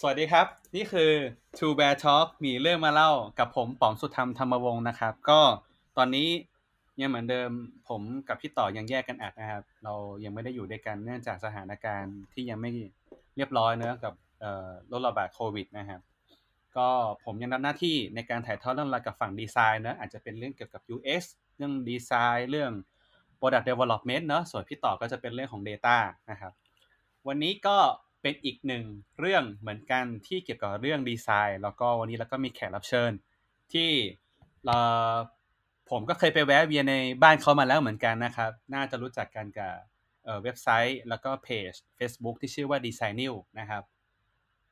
สวัสดีครับ นี่คือ Two Bear Talk มีเรื่องมาเล่ากับผมป๋อมสุธรรมธรรมวงศ์นะครับ ก็ตอนนี้ยังเหมือนเดิมผมกับพี่ต่อยังแยกกันอัดนะครับ เรายังไม่ได้อยู่ด้วยกันเนื่องจากสถานการณ์ที่ยังไม่เรียบร้อยเนอะกับโรคระบาดโควิดนะครับ ก็ผมยังรับหน้าที่ในการถ่ายทอดเรื่องราวกับฝั่งดีไซน์เนอะอาจจะเป็นเรื่องเกี่ยวกับ UX เรื่องดีไซน์เรื่อง Product Development เนอะส่วนพี่ต่อก็จะเป็นเรื่องของ Data นะครับ วันนี้ก็ เป็นอีกหนึ่งเรื่องเหมือนกันที่เกี่ยวกับเรื่องดีไซน์ แล้วก็วันนี้เราก็มีแขกรับเชิญ ที่เราผมก็เคยไปแวะเวียนในบ้านเขามาแล้วเหมือนกันนะครับ น่าจะรู้จักกันกับเว็บไซต์แล้วก็เพจ Facebook ที่ชื่อว่า Design New นะครับ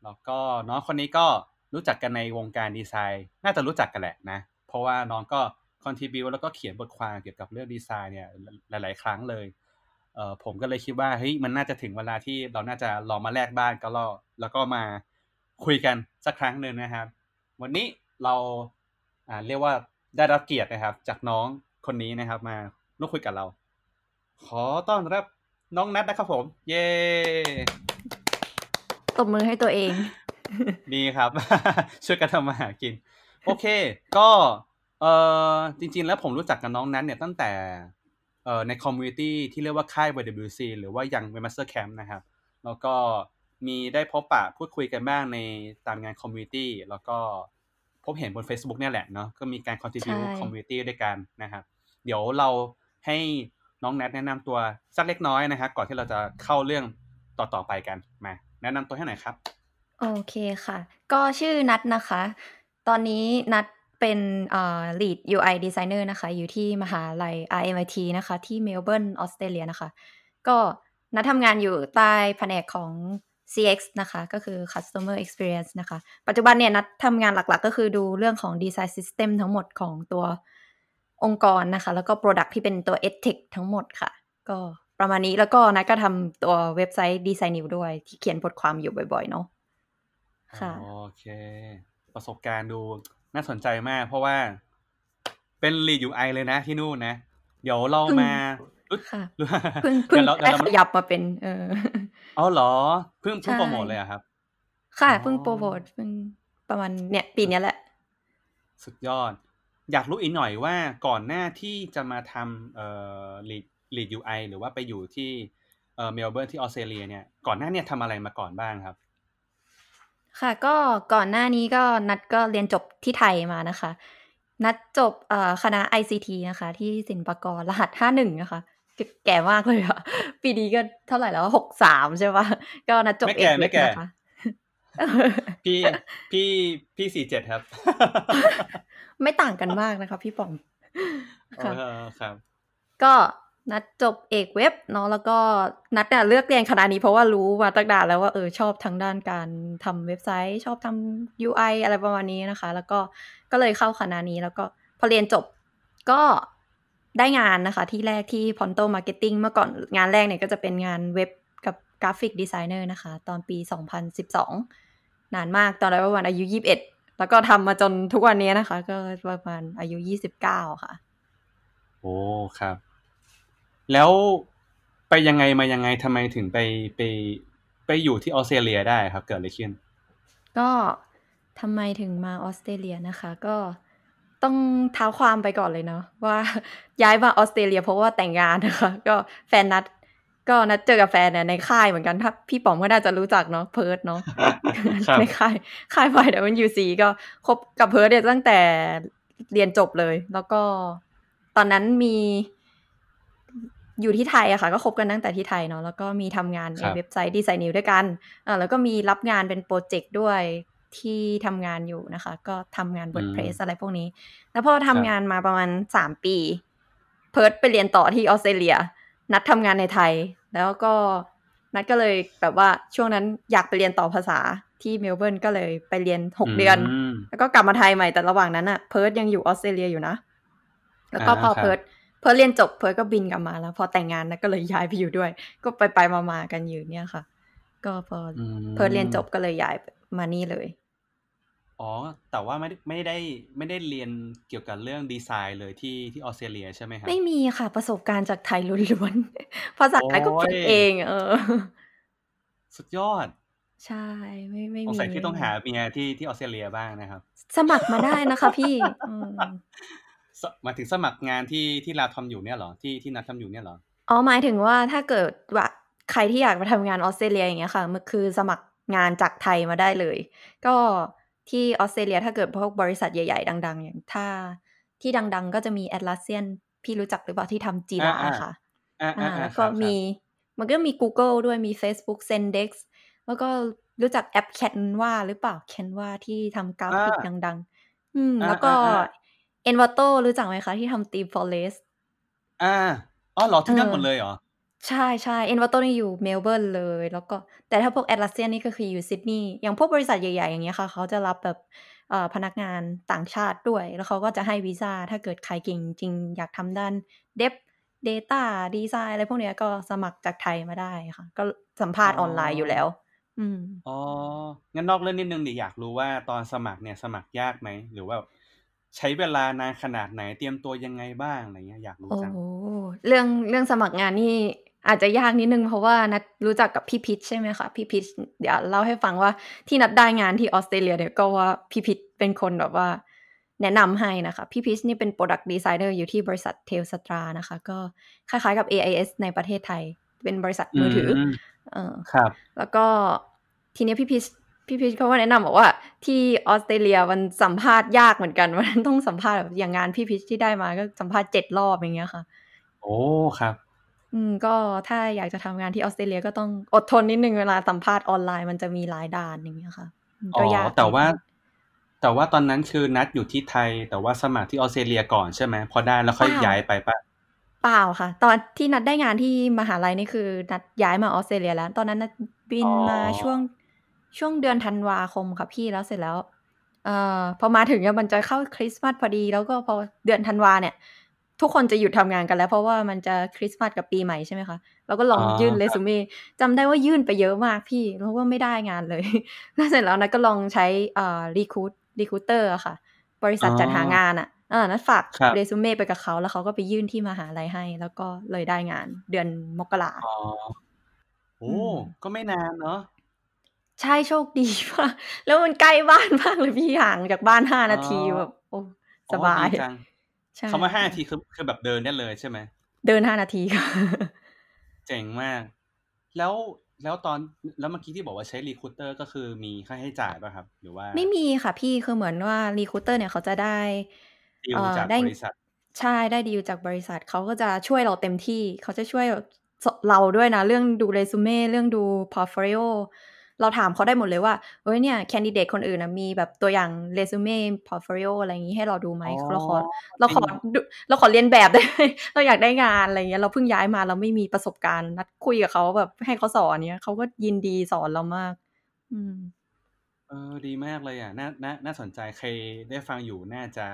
แล้วก็น้องคนนี้ก็รู้จักกันในวงการดีไซน์ น่าจะรู้จักกันแหละนะ เพราะว่าน้องก็คอนทิบิวแล้วก็เขียนบทความเกี่ยวกับเรื่องดีไซน์เนี่ยหลาย ๆ ครั้งเลย เอ่อผมก็เลยคิดว่าเฮ้ยมันน่าจะถึงเวลาที่เราน่าจะลองมาแลกบ้านก็ลอแล้วก็มาคุยกันสักครั้งหนึ่งนะครับ วันนี้เราอ่าเรียกว่าได้รับเกียรตินะครับ จากน้องคนนี้นะครับ มาร่วมคุยกับเรา ขอต้อนรับน้องนัทนะครับผม เย้ตบมือให้ตัวเองดีครับ ช่วยกันทำมาหากิน โอเค ก็เออจริง ๆ แล้วผมรู้จักกับน้องนัดเนี่ยตั้งแต่เอ่อ ใน community ที่เรียกว่าค่าย YWC หรือว่า Young Webmaster Camp นะครับ แล้วก็มีได้พบปะพูดคุยกันบ้างในตามงาน community แล้วก็พบเห็นบน Facebook เนี่ยแหละเนาะก็มีการ contribute community ด้วยกันนะครับ เดี๋ยวเราให้น้องแนทแนะนำตัวสักเล็กน้อยนะครับก่อนที่เราจะเข้าเรื่องต่อๆไปกันมา แนะนำตัวให้หน่อยครับ โอเคค่ะ ก็ชื่อนัทนะคะ ตอนนี้นัท เป็นเอ่อ lead UI designer นะคะ อยู่ที่มหาลัย RMIT นะคะ ที่เมลเบิร์นออสเตรเลียนะคะ ก็นัดทำงานอยู่ใต้แผนกของ CX นะคะ ก็คือ customer experience นะคะ ปัจจุบันเนี่ยนัดทำงานหลักๆ ก็คือดูเรื่องของ design system ทั้งหมดของตัวองค์กรนะคะ แล้วก็ product ที่เป็นตัว edtech ทั้งหมดค่ะ ก็ประมาณนี้แล้วก็นัดก็ทำตัวเว็บไซต์ Design New ด้วย ที่เขียนบทความอยู่บ่อยๆ เนาะค่ะโอเค ประสบการณ์ดู น่าสนใจมาก เพราะว่าเป็น lead UI เลยนะที่นู่นนะ เดี๋ยวเรามาค่ะเพิ่งเพิ่งได้ขยับมาเป็น เอออ๋อเหรอเพิ่งเพิ่งโปรโมทเลยอะครับ ค่ะเพิ่งโปรโมทเพิ่งประมาณเนี่ย ปีนี้แหละ สุดยอด อยากรู้อีกหน่อยว่าก่อนหน้าที่จะมาทำเอ่อ lead lead UI หรือว่าไปอยู่ที่เอ่อเมลเบิร์นที่ออสเตรเลียเนี่ยก่อนหน้าเนี่ยทำอะไรมาก่อนบ้างครับ ค่ะ ก็ก่อนหน้านี้ก็นัดก็เรียนจบที่ไทยมานะคะ นัดจบคณะ ICT นะคะ ที่สินปกรรหัสห้าหนึ่งนะคะ แก่มากเลยอะปีนี้ก็เท่าไหร่แล้วหกสามใช่ปะก็นัดจบเอกไม่แก่นะคะพี่พี่พี่สี่เจ็ดครับ ไม่ต่างกันมากนะคะ พี่ป๋อมค่ะครับ ก็ นัดจบเอกเว็บเนาะแล้วก็นัดเลือกเรียนคณะนี้เพราะว่ารู้มาตั้งนานแล้วว่าเออชอบทางด้านการทำเว็บไซต์ ชอบทำ UI อะไรประมาณนี้นะคะ แล้วก็ก็เลยเข้าคณะนี้แล้วก็พอเรียนจบก็ได้งานนะคะ ที่แรกที่ Ponto Marketing เมื่อก่อนงานแรกเนี่ยก็จะเป็นงานเว็บกับกราฟิกดีไซเนอร์นะคะ ตอนปี 2012 นานมากตอนนั้นประมาณอายุ 21 แล้วก็ทำมาจนทุกวันนี้นะคะ ก็ประมาณอายุ 29 ค่ะ โอ้ครับ แล้วไปยังไงมายังไงทำไมถึงไปไปไปอยู่ที่ออสเตรเลียได้ครับ เกิดอะไรขึ้น ก็ทำไมถึงมาออสเตรเลียนะคะ ก็ต้องเท้าความไปก่อนเลยเนาะว่าย้ายมาออสเตรเลียเพราะว่าแต่งงานนะคะ ก็แฟนนัด ก็นัดเจอกับแฟนเนี่ยในค่ายเหมือนกันถ้าพี่ป๋อมก็น่าจะรู้จักเนาะเพิร์ดเนาะในค่ายค่าย YWC ก็คบกับเพิร์ดเนี่ยตั้งแต่เรียนจบเลย แล้วก็ตอนนั้นมี อยู่ที่ไทยอะค่ะ ก็คบกันตั้งแต่ที่ไทยเนาะแล้วก็มีทำงานใน website design นิวด้วยกันอ่าแล้วก็มีรับงานเป็นโปรเจกต์ด้วยที่ทำงานอยู่นะคะ ก็ทำงาน WordPress อะไรพวกนี้ แล้วพอทำงานมาประมาณสามปี เพิร์ดไปเรียนต่อที่ออสเตรเลีย นัดทำงานในไทย แล้วก็นัดก็เลยแบบว่าช่วงนั้นอยากไปเรียนต่อภาษาที่เมลเบิร์นก็เลยไปเรียนหกเดือน แล้วก็กลับมาไทยใหม่แต่ระหว่างนั้นอะเพิร์ดยังอยู่ออสเตรเลียอยู่นะ แล้วก็พอเพิร์ด เพิร์ดเรียนจบเพิร์ดก็บินกลับมาแล้ว พอแต่งงานนัดก็เลยย้ายไปอยู่ด้วย ก็ไปไปมาๆกันอยู่เนี่ยค่ะ ก็พอเพิร์ดเรียนจบก็เลยย้ายมานี่เลย อ๋อ แต่ว่าไม่ได้ไม่ได้ไม่ได้เรียนเกี่ยวกับเรื่องดีไซน์เลยที่ที่ออสเตรเลียใช่ไหมครับไม่มีค่ะประสบการณ์จากไทยล้วนๆภาษาไทยก็ฝึกเอง เออ สุดยอดใช่ไม่ไม่สงมีสัยพี่ต้องหาเมียที่ที่ออสเตรเลียบ้างนะครับ สมัครมาได้นะคะพี่อืมส หมายถึงสมัครงานที่ที่เราทำอยู่เนี่ยเหรอที่ที่นัดทำอยู่เนี่ยเหรออ๋อหมายถึงว่าถ้าเกิดว่าใครที่อยากมาทำงานออสเตรเลียอย่างเงี้ยค่ะมันคือสมัครงานจากไทยมาได้เลย ก็ที่ออสเตรเลียถ้าเกิดพวกบริษัทใหญ่ ๆ ดัง ๆ อย่างถ้าที่ดัง ๆ ก็จะมี Atlassian พี่รู้จักหรือเปล่าที่ทำจีราอ่าๆค่ะอ่าอ่าอ่าแล้วคก็รับครับมีมันก็มี Google ด้วยมี Facebook Zendex แล้วก็รู้จักแอป Canva หรือเปล่า Canva ที่ทำกราฟิกอ่าดัง ๆ อืมอ่าแล้วก็อ่าอ่า Envato รู้จักไหมคะ ที่ทำ Team Forest อ่าอ๋อเหรอที่นั่นเออหมดเลยเหรอ ใช่ใช่ Envato นี่อยู่เมลเบิร์นเลย แล้วก็แต่ถ้าพวก Atlassian นี่ก็คืออยู่ซิดนีย์อย่างพวกบริษัทใหญ่ๆ อย่างเงี้ยค่ะ เขาจะรับแบบเอ่อพนักงานต่างชาติด้วย แล้วเขาก็จะให้วีซ่า ถ้าเกิดใครเก่งจริงอยากทำด้าน Dev Data Design อะไรพวกเนี้ยก็สมัครจากไทยมาได้ค่ะ ก็สัมภาษณ์ออนไลน์อยู่แล้ว อืมอ๋อ งั้นนอกเรื่องนิดนึงดิอยากรู้ว่าตอนสมัครเนี่ยสมัครยากไหม หรือว่า ใช้เวลานานขนาดไหน เตรียมตัวยังไงบ้าง อะไรเงี้ย อยากรู้โอ้จัง โหเรื่องเรื่องสมัครงานนี่อาจจะยากนิดนึงเพราะว่านัดรู้จักกับพี่พิชใช่ไหมคะพี่พิชเดี๋ยวเล่าให้ฟังว่าที่นัดได้งานที่ออสเตรเลียเนี่ยก็ว่าพี่พิชเป็นคนแบบว่า แนะนำให้นะคะ พี่พิชนี่เป็น Product Designer อยู่ที่บริษัทเทลสตรานะคะ ก็คล้ายๆกับ AIS ในประเทศไทย เป็นบริษัทมือถืออม เออ ครับ แล้วก็ทีเนี้ยพี่พิช พี่พิชเขาก็แนะนำบอกว่าที่ออสเตรเลียมันสัมภาษณ์ยากเหมือนกันมันต้องสัมภาษณ์แบบอย่างงานพี่พิชที่ได้มาก็สัมภาษณ์เจ็ดรอบอย่างเงี้ยค่ะ โอ้ครับ อืมก็ถ้าอยากจะทำงานที่ออสเตรเลียก็ต้องอดทนนิดนึงเวลาสัมภาษณ์ออนไลน์มันจะมีหลายด่านอย่างเงี้ยค่ะอืมอ๋ก็อยากแต่ว่านิดนึงแต่ว่าตอนนั้นคือนัดอยู่ที่ไทย แต่ว่าสมัครที่ออสเตรเลียก่อนใช่ไหมพอได้แล้วค่อยเปล่าย้ายไปปะเปล่าค่ะ ตอนที่นัดได้งานที่มหาลัยนี่คือ นัดย้ายมาออสเตรเลียแล้ว ตอนนั้นนัดบินอ๋อมาช่วง ช่วงเดือนธันวาคมค่ะพี่ แล้วเสร็จแล้ว เอ่อ พอมาถึงเนี่ยมันจะเข้าคริสต์มาสพอดี แล้วก็พอเดือนธันวาเนี่ย ทุกคนจะหยุดทำงานกันแล้ว เพราะว่ามันจะคริสต์มาสกับปีใหม่ใช่ไหมคะเราก็ลองอ๋อยื่นครับซูเม่จำได้ว่ายื่นไปเยอะมากพี่ แล้วว่าไม่ได้งานเลย แล้วเสร็จแล้วนัดก็ลองใช้เอ่อ recruit recruiter อะค่ะ บริษัทจัดหางานอะเออนัดฝากครับ เรซูเม่ไปกับเขา แล้วเขาก็ไปยื่นที่มหาลัยให้ แล้วก็เลยได้งานเดือนมกราอ๋อ โอ้อืม ก็ไม่นานเนาะ ใช่ โชคดีมาก แล้วมันใกล้บ้านมากเลยพี่ห่างจากบ้านห้าอ๋อนาทีแบบ โอ้อ๋อสบายดีจังใช่คำว่าห้าใช่นาทีคือคือแบบเดินได้เลยใช่ไหม เดินห้านาทีค่ะ เจ๋งมาก แล้วแล้วตอนแล้วเมื่อกี้ที่บอกว่าใช้ recruiter ก็คือมีค่าใช้จ่ายป่ะครับ หรือว่า ไม่มีค่ะพี่คือเหมือนว่า recruiter เนี่ยเขาจะได้ดีลเอ่อจากได้บริษัท ใช่ได้ดีลจากบริษัทเขาก็จะช่วยเราเต็มที่ เขาจะช่วยเราด้วยนะ เรื่องดูเรซูเม่เรื่องดู portfolio เราถามเขาได้หมดเลยว่าเอ้ยเนี่ย candidate คนอื่นนะมีแบบตัวอย่าง resume portfolio อะไรอย่างนี้ให้เราดูไหมอ๋อเราขอเราขอจริงดูเราขอเลียนแบบได้ไหมเราอยากได้งานอะไรเงี้ยเราเพิ่งย้ายมาเราไม่มีประสบการณ์นัดคุยกับเขาแบบให้เขาสอนเนี้ยเขาก็ยินดีสอนเรามาก อืมเออดีมากเลยอะน่าน่าน่าสนใจใครได้ฟังอยู่น่าจะ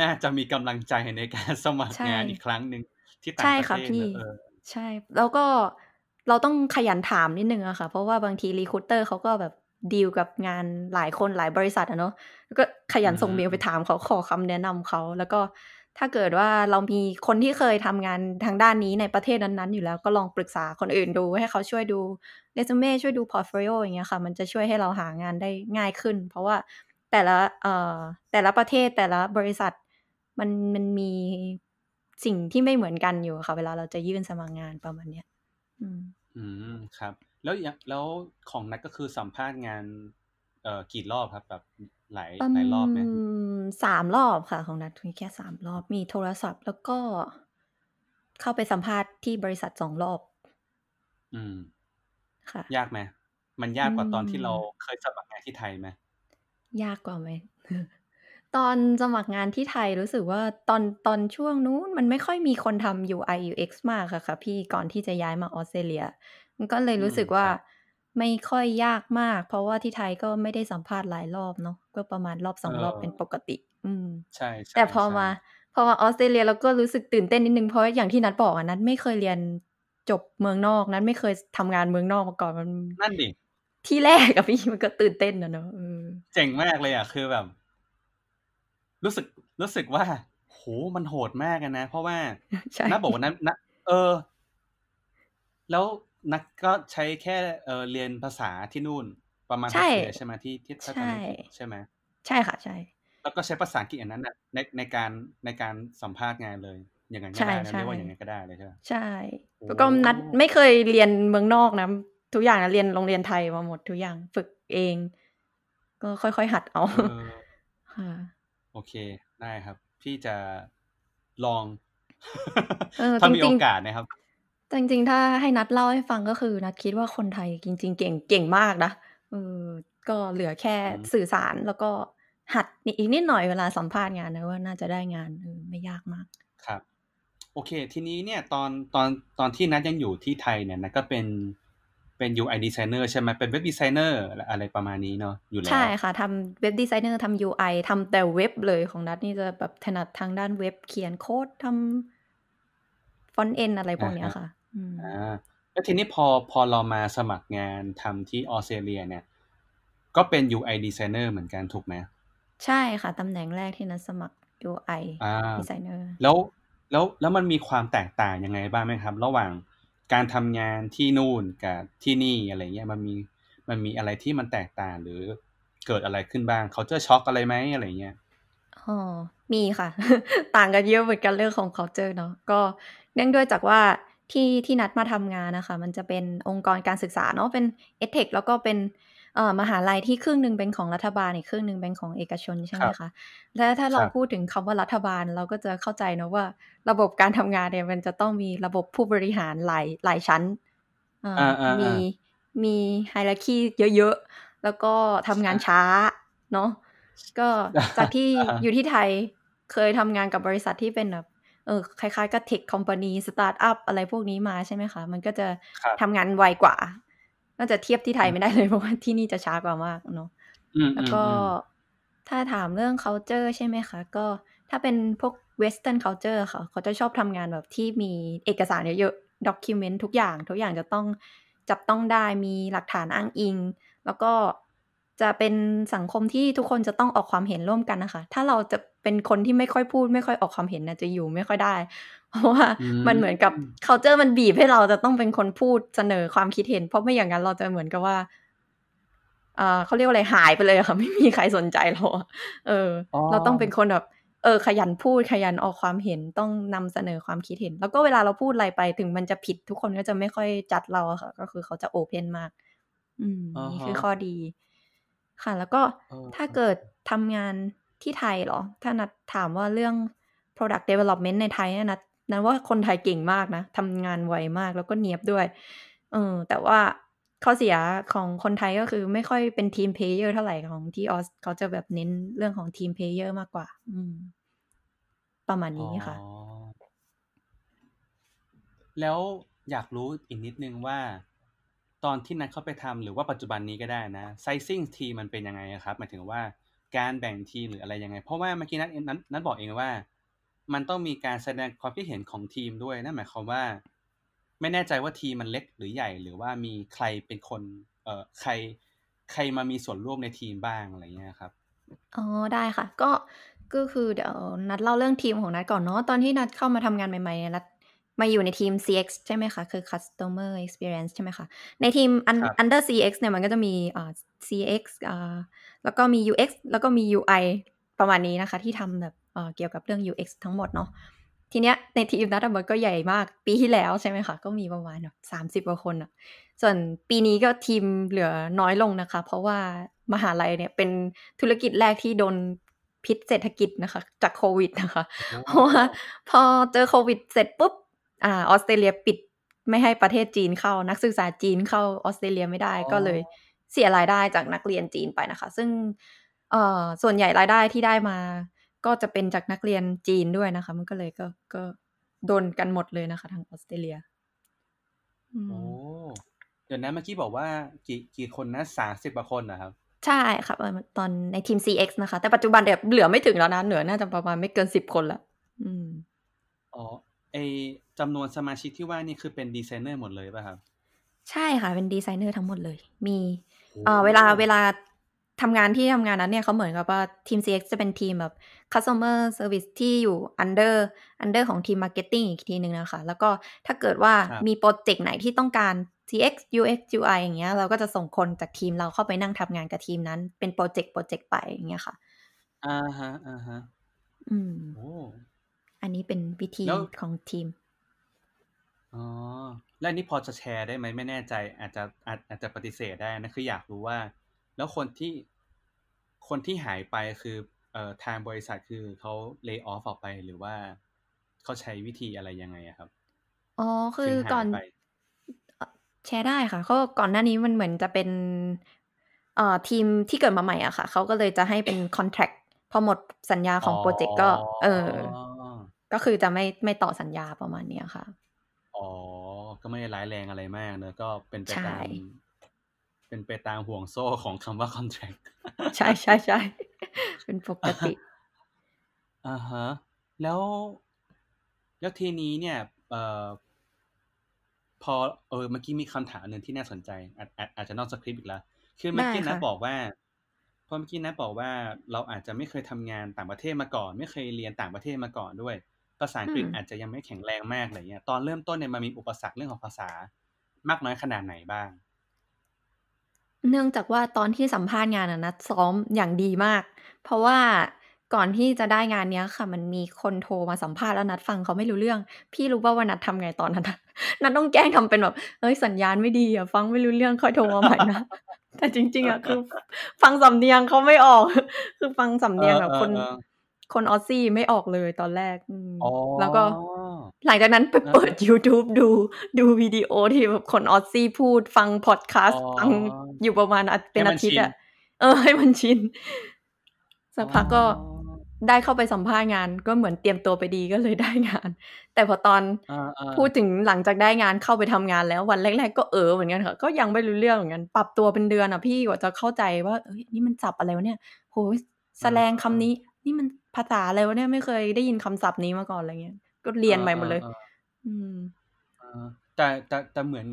น่าจะมีกำลังใจในการสมัครใช่งานอีกครั้งหนึ่งที่ต่างใช่ประค่ะเทศพี่เนอะเออใช่ แล้วก็ เราต้องขยันถามนิดนึงอะค่ะ เพราะว่าบางที recruiter เขาก็แบบดีลกับงานหลายคนหลายบริษัทอะเนาะแล้วก็ขยันส่งอืมเมลไปถามเขาขอคำแนะนำเขา แล้วก็ถ้าเกิดว่าเรามีคนที่เคยทำงานทางด้านนี้ในประเทศนั้นๆอยู่แล้วก็ลองปรึกษาคนอื่นดูให้เขาช่วยดูเรซูเม่ช่วยดู portfolio อย่างเงี้ยค่ะ มันจะช่วยให้เราหางานได้ง่ายขึ้น เพราะว่าแต่ละเอ่อแต่ละประเทศแต่ละบริษัทมันมันมีสิ่งที่ไม่เหมือนกันอยู่ค่ะ เวลาเราจะยื่นสมัครงานประมาณเนี้ย อืม อืมครับ แล้วอย่างแล้วของนัดก็คือสัมภาษณ์งาน เอ่อกี่รอบครับแบบหลายอืหลายรอบไหมมสามรอบค่ะ ของนัดมีแค่สามรอบมีโทรศัพท์ แล้วก็เข้าไปสัมภาษณ์ที่บริษัทสองรอบ อืม ค่ะ ยากไหมมันยากกว่าตอนที่เราอืมเคยสมัครงานที่ไทยไหมยากกว่าไหม ตอนสมัครงานที่ไทยรู้สึกว่า ตอน ตอนช่วงนู้นมันไม่ค่อยมีคนทำ UI UX มากอะค่ะพี่ ก่อนที่จะย้ายมาออสเตรเลีย มันก็เลยอืรู้ม สึกคว่า รับ ไม่ค่อยยากมาก เพราะว่าที่ไทยก็ไม่ได้สัมภาษณ์หลายรอบเนาะ ก็ประมาณรอบ สเอองรอบเป็นอปกติ อืม ใช่ใช่แต่พอใช่มาพอมาออสเตรเลียเราก็รู้สึกตื่นเต้นนิดนึงเพราะอย่างที่นัดบอกอะ นัดไม่เคยเรียนจบเมืองนอก นัดไม่เคยทำงานเมืองนอกมาก่อน มัน นั่นดิ ที่แรกอะพี่ มันก็ตื่นเต้นอะเนอะเออ เจ๋งมากเลยอะคือแบบ รู้สึกรู้สึกว่าโหมันโหดมากอะนะ เพราะว่าใช่นัดบอกว่านั้นนะเออ แล้วนักก็ใช้แค่เออเรียนภาษาที่นู่นประมาณหใช่กเดือนใช่ไหมที่ที่ถ้าจำไม่ผิดใช่ใช่ไหมใช่ค่ะใช่ แล้วก็ใช้ภาษาอังกฤษอันนั้นน่ะในในการในการสัมภาษณ์งานเลยอย่างนั้นก็ใช่ได้นะใช่เรียกว่าอย่างนั้นก็ได้เลยใช่ไหมใช่โอ้แล้วก็นัดไม่เคยเรียนเมืองนอกนะทุกอย่างนะเรียนโรงเรียนไทยมาหมดทุกอย่างฝึกเอง ก็ค่อยๆหัดเอาเออค่ะ โอเค ได้ครับ พี่จะลองเออถ้ามีจริโองกาสนะครับจริงๆ ถ้าให้นัดเล่าให้ฟังก็คือนัดคิดว่าคนไทยจริง ๆ เก่งเก่งมากนะเออก็เหลือแค่อืมสื่อสารแล้วก็หัดอีกนิดหน่อยเวลาสัมภาษณ์งานนะว่าน่าจะได้งานเออไม่ยากมากครับ โอเค ทีนี้เนี่ยตอนตอนตอนที่นัดยังอยู่ที่ไทยเนี่ยนัดก็เป็น เป็น UI designer ใช่ไหมเป็น web designer อะไรประมาณนี้เนาะอยู่แล้ว ใช่ค่ะทำ web designer ทำ UI ทำแต่เว็บเลยของนัดนี่จะแบบถนัดทางด้านเว็บเขียนโค้ดทำ front end อะไรพวกเนี้ยค่ะอืมอ่าแล้วทีนี้พอพอเรามาสมัครงานทำที่ออสเตรเลียเนี่ย ก็เป็น UI designer เหมือนกันถูกไหมใช่ค่ะตำแหน่งแรกที่นัดสมัคร UI อ่าดีไซเนอร์แล้วแล้วแล้วมันมีความแตกต่างยังไงบ้างไหมครับ ระหว่าง การทำงานที่นู่นกับที่นี่อะไรเงี้ยมันมีมันมีอะไรที่มันแตกต่างหรือเกิดอะไรขึ้นบ้างเขาเจอช็อกอะไรไหมอะไรเงี้ยอ๋อมีค่ะ ต่างกันเยอะเหมือนกันเรื่องของ culture เนาะก็เนื่องด้วยจากว่าที่ที่นัดมาทำงานนะคะ มันจะเป็นองค์กรการศึกษาเนาะเป็น edtech แล้วก็เป็น เอ่อมหาลัยที่ครึ่งหนึ่งเป็นของรัฐบาลอีกครึ่งหนึ่งเป็นของเอกชนใช่ไหมครัคะบและถ้าเราครับ พูดถึงคำว่ารัฐบาลเราก็จะเข้าใจเนอะว่า ระบบการทำงานเนี่ยมันจะต้องมีระบบผู้บริหารหลายหลายชั้นเอ่ออ่าอ่ามีอ่ามีไฮรัคีเยอะๆ แล้วก็ทำงานช้าเนาะก็จากที่อ่าอยู่ที่ไทยเคยทำงานกับบริษัทที่เป็นแบบ เออคล้ายๆกับเทคคอมพานีสตาร์ทอัพอะไรพวกนี้มาใช่ไหมคะ มันก็จะครับทำงานไวกว่า น่าจะเทียบที่ไทยไม่ได้เลยเพราะว่าที่นี่จะช้ากว่ามากเนาะอืมแล้อืวมก็อืมถ้าถามเรื่อง culture ใช่ไหมคะ ก็ถ้าเป็นพวก western culture ค่ะ เขาจะชอบทำงานแบบที่มีเอกสารเยอะๆ document ทุกอย่าง ทุกอย่างจะต้องจับต้องได้มีหลักฐานอ้างอิง แล้วก็จะเป็นสังคมที่ทุกคนจะต้องออกความเห็นร่วมกันนะคะ ถ้าเราจะเป็นคนที่ไม่ค่อยพูด ไม่ค่อยออกความเห็นนะจะอยู่ไม่ค่อยได้ เพราะว่าอืมมันเหมือนกับ culture มันบีบให้เราจะต้องเป็นคนพูดเสนอความคิดเห็น เพราะไม่อย่างนั้นเราจะเหมือนกับว่าอ่าเขาเรียกว่าอะไรหายไปเลยอะค่ะ ไม่มีใครสนใจเราอะเออออ เราต้องเป็นคนแบบเออขยันพูดขยันออกความเห็นต้องนำเสนอความคิดเห็น แล้วก็เวลาเราพูดอะไรไปถึงมันจะผิดทุกคนก็จะไม่ค่อยจัดเราอะค่ะ ก็คือเขาจะโอเพนมาก อืมอ่านี่ฮะคือข้อดี ค่ะ แล้วก็เออถ้าเกิดทำงานที่ไทยเหรอ ถ้านัดถามว่าเรื่อง product development ในไทยเนี่ย นัดนัดว่าคนไทยเก่งมากนะทำงานไวมากแล้วก็เนียบด้วย เออ แต่ว่าข้อเสียของคนไทยก็คือไม่ค่อยเป็น team player เท่าไหร่ของที่ออสเขาจะแบบเน้นเรื่องของ team player มากกว่า อืม ประมาณนี้ค่ะ แล้วอยากรู้อีกนิดนึงว่า ตอนที่นัดเข้าไปทำหรือว่าปัจจุบันนี้ก็ได้นะไซซิ่งทีมันเป็นยังไงครับหมายถึงว่าการแบ่งทีมหรืออะไรยังไง เพราะว่าเมื่อกี้นัดนัดนัดบอกเองว่า มันต้องมีการแสดงความคิดเห็นของทีมด้วยนั่นหมายความว่า ไม่แน่ใจว่าทีมมันเล็กหรือใหญ่ หรือว่ามีใครเป็นคน เอ่อใคร ใครมามีส่วนร่วมในทีมบ้างอะไรเงี้ยครับอ๋อได้ค่ะ ก็ก็คือเดี๋ยวนัดเล่าเรื่องทีมของนัดก่อนเนาะตอนที่นัดเข้ามาทำงานใหม่ๆเนี่ยนัดมาอยู่ในทีม CX ใช่ไหมคะ คือ Customer Experience ใช่ไหมคะ ในทีม un- ครับ under CX เนี่ยมันก็จะมีอ่า CX อ่าแล้วก็มี UX แล้วก็มี UI ประมาณนี้นะคะ ที่ทำแบบ เอ่อเกี่ยวกับเรื่อง UX ทั้งหมดเนาะทีเนี้ยในทีมนัดอะมันก็ใหญ่มากปีที่แล้วใช่ไหมคะ ก็มีประมาณแบบสามสิบกว่าคนอะส่วนปีนี้ก็ทีมเหลือน้อยลงนะคะ เพราะว่ามหาลัยเนี่ยเป็นธุรกิจแรกที่โดนพิษเศรษฐกิจนะคะ จากโควิดนะคะ เพราะว่าพอเจอโควิดเสร็จปุ๊บอ่าออสเตรเลียปิดไม่ให้ประเทศจีนเข้านักศึกษาจีนเข้าออสเตรเลียไม่ได้อ๋อก็เลยเสียรายได้จากนักเรียนจีนไปนะคะ ซึ่งเอ่อส่วนใหญ่รายได้ที่ได้มา ก็จะเป็นจากนักเรียนจีนด้วยนะคะ มันก็เลยก็ก็โดนกันหมดเลยนะคะ ทางออสเตรเลียอืมโอ้เดี๋ยวนะเมื่อกี้บอกว่ากี่กี่คนนะสามสิบกว่าคนนะครับ ใช่ค่ะเอ่อตอนในทีม CX นะคะ แต่ปัจจุบันเดี๋ยวเหลือไม่ถึงแล้วนะเหลือน่าจะประมาณไม่เกินสิบคนละอืมอ๋อไอจำนวนสมาชิกที่ว่านี่คือเป็นดีไซเนอร์หมดเลยป่ะครับ ใช่ค่ะเป็นดีไซเนอร์ทั้งหมดเลย มีโอ้เอ่อเวลาเวลา ทำงานที่ทำงานนั้นเนี่ยเขาเหมือนกับว่าทีม CX จะเป็นทีมแบบ customer service ที่อยู่ under under ของทีม marketing อีกทีหนึ่งนะคะ แล้วก็ถ้าเกิดว่าครับมีโปรเจกต์ไหนที่ต้องการ CX UX UI อย่างเงี้ย เราก็จะส่งคนจากทีมเราเข้าไปนั่งทำงานกับทีมนั้น เป็นโปรเจกต์โปรเจกต์ไปอย่างเงี้ยค่ะอ่าฮะอ่าฮะอืมโอ้อันนี้เป็นวิธีแล้วของทีมอ๋อแล้วอันนี้พอจะแชร์ได้ไหมไม่แน่ใจ อาจจะอาจอาจจะปฏิเสธได้นะคืออยากรู้ว่า แล้วคนที่ คนที่หายไปคือเอ่อทางบริษัทคือเขาเลิกออฟออกไปหรือว่าเขาใช้วิธีอะไรยังไงอะครับ อ๋อ คืถึองหาก่อยนไปเอ่อแชร์ได้ค่ะก็ก่อนหน้านี้มันเหมือนจะเป็นเอ่อทีมที่เกิดมาใหม่อะค่ะเขาก็เลยจะให้เป็น contract พอหมดสัญญาของโปรเจกต์ก็ เออ ก็คือจะไม่ไม่ต่อสัญญาประมาณเนี้ยค่ะ อ๋อ ก็ไม่ได้ร้ายแรงอะไรมากเนอะก็เป็นไปใช่ตาม เป็นไปตามห่วงโซ่ของคำว่า contract ใช่ใช่ใช่เป็นปกติอ่าฮะแล้วแล้วทีนี้เนี่ยเอ่อพอเออเมื่อกี้มีคำถามหนึ่งที่น่าสนใจ อาจอาจอาจจะนอกสคริปต์อีกแล้วคือเมื่อกี้ได้นะค่ะบอกว่าเพราะเมื่อกี้นะบอกว่าเราอาจจะไม่เคยทำงานต่างประเทศมาก่อน ไม่เคยเรียนต่างประเทศมาก่อนด้วย ภาษาอังกฤษอืมอาจจะยังไม่แข็งแรงมากอะไรเงี้ยตอนเริ่มต้นเนี่ยมันมีอุปสรรคเรื่องของภาษามากน้อยขนาดไหนบ้าง เนื่องจากว่าตอนที่สัมภาษณ์งานอะนัดซ้อมอย่างดีมาก เพราะว่าก่อนที่จะได้งานเนี้ยค่ะ มันมีคนโทรมาสัมภาษณ์แล้วนัดฟังเขาไม่รู้เรื่อง พี่รู้ป่าวว่านัดทำไงตอนนั้นอะนัดต้องแกล้งทำเป็นแบบเอ้ยสัญญาณไม่ดีอะฟังไม่รู้เรื่องค่อยโทรมาใหม่นะแต่จริง ๆอะคือ ฟังสำเนียงเขาไม่ออก คือฟังสำเอเนียงอแบบเอคอนเออคนออสซี่ไม่ออกเลยตอนแรกอืมอ๋อแล้วก็ หลังจากนั้นไปเออเปิด YouTube ดูดูวิดีโอที่แบบคนออสซี่พูดฟังพอดคาสอ๋ต์อฟังอยู่ประมาณอาทิตย์เป็นให้มันอาทิตชิย์นอะเออ ให้มันชิน สักพักก็อ๋อได้เข้าไปสัมภาษณ์งานก็เหมือนเตรียมตัวไปดีก็เลยได้งาน แต่พอตอนอ่าอ่าพูดถึงหลังจากได้งานเข้าไปทำงานแล้ววันแรก ๆ ก็เออเหมือนกันค่ะ ก็ยังไม่รู้เรื่องเหมือนกัน ปรับตัวเป็นเดือนอะพี่กว่าจะเข้าใจว่าเอ้ยนี่มันศัพท์อะไรวะเนี่ยโหยแสเออลงเอคำอนี้ นี่มันภาษาอะไรวะเนี่ยไม่เคยได้ยินคำศัพท์นี้มาก่อนอะไรเงี้ย ก็เรียนเออใหม่หเอมดอเลยเอออืมเออแต่แต่แต่เหมือน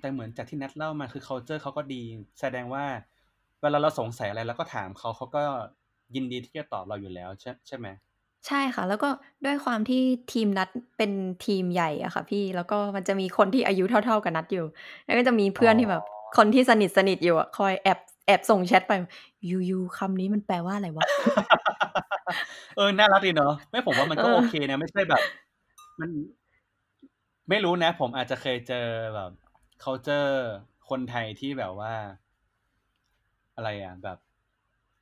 แต่เหมือนจากที่นัดเล่ามาคือ culture เขาก็ดี แสดงว่า เวลาเราสงสัยอะไรเราก็ถามเขาเขาก็ยินดีที่จะตอบเราอยู่แล้วใช่ใช่ไหมใช่ค่ะ แล้วก็ด้วยความที่ทีมนัดเป็นทีมใหญ่อะค่ะ พี่แล้วก็มันจะมีคนที่อายุเท่า ๆกับนัดอยู่ แล้วก็จะมีอ๋เพื่ออนที่แบบคนที่สนิทสนิทอยู่อะคอยแอบแอบส่งแชทไปยูยูคำนี้มันแปลว่าอะไรวะเออน่ารักดีเนาะไม่ผมว่ามันเอก็อโอเคนะไม่ใช่แบบ มันไม่รู้นะ ผมอาจจะเคยเจอแบบ culture คนไทยที่แบบว่า อะไรอะแบบ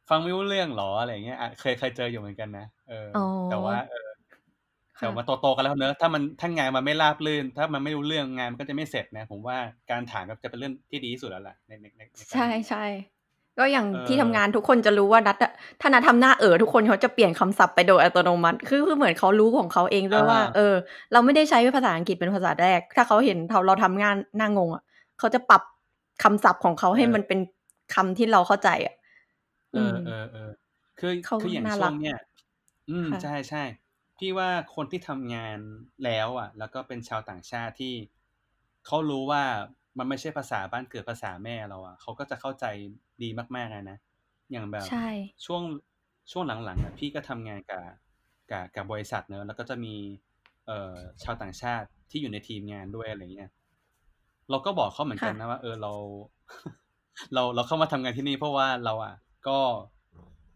ฟังไม่รู้เรื่องหรออะไรเงี้ยอะเคยเคยเจออยู่เหมือนกันนะเอออ๋อแต่ว่าเออแต่ค่ะมาโตๆกันแล้วเนอะถ้ามันถ้างานมันไม่ราบรื่น ถ้ามันไม่รู้เรื่องงานมันก็จะไม่เสร็จนะ ผมว่าการถามก็จะเป็นเรื่องที่ดีที่สุดแล้วล่ะในในในในการใช่ใช่ ก็อย่างเออที่ทำงานทุกคนจะรู้ว่านัดอะถ้านัดทำหน้าเออทุกคนเขาจะเปลี่ยนคำศัพท์ไปโดยอัตโนมัติ คือคือเหมือนเขารู้ของเขาเองด้วยว่าอ่าเออ เราไม่ได้ใช้ภาษาอังกฤษเป็นภาษาแรก ถ้าเขาเห็นเราเราทำงานหน้างงอะเขาจะปรับคำศัพท์ของเขาให้เออมันเป็นคำที่เราเข้าใจอะเออือมเออเออคือเขาคืออย่างน่าช่รัวกงเนี้ยอืมค่ะใช่ใช่พี่ว่าคนที่ทำงานแล้ว อะ แล้วก็เป็นชาวต่างชาติที่เขารู้ว่า มันไม่ใช่ภาษาบ้านเกิดภาษาแม่เราอะเขาก็จะเข้าใจดีมากๆเลยนะอย่างแบบใช่ช่วงช่วงหลังๆอะพี่ก็ทำงานกับกับกับบริษัทเนอะแล้วก็จะมี เอ่อชาวต่างชาติที่อยู่ในทีมงานด้วยอะไรเงี้ยเราก็บอกเขาเหมือนกันค่ะนะว่า เออเรา เราเราเข้ามาทำงานที่นี่เพราะว่าเราอะ ก็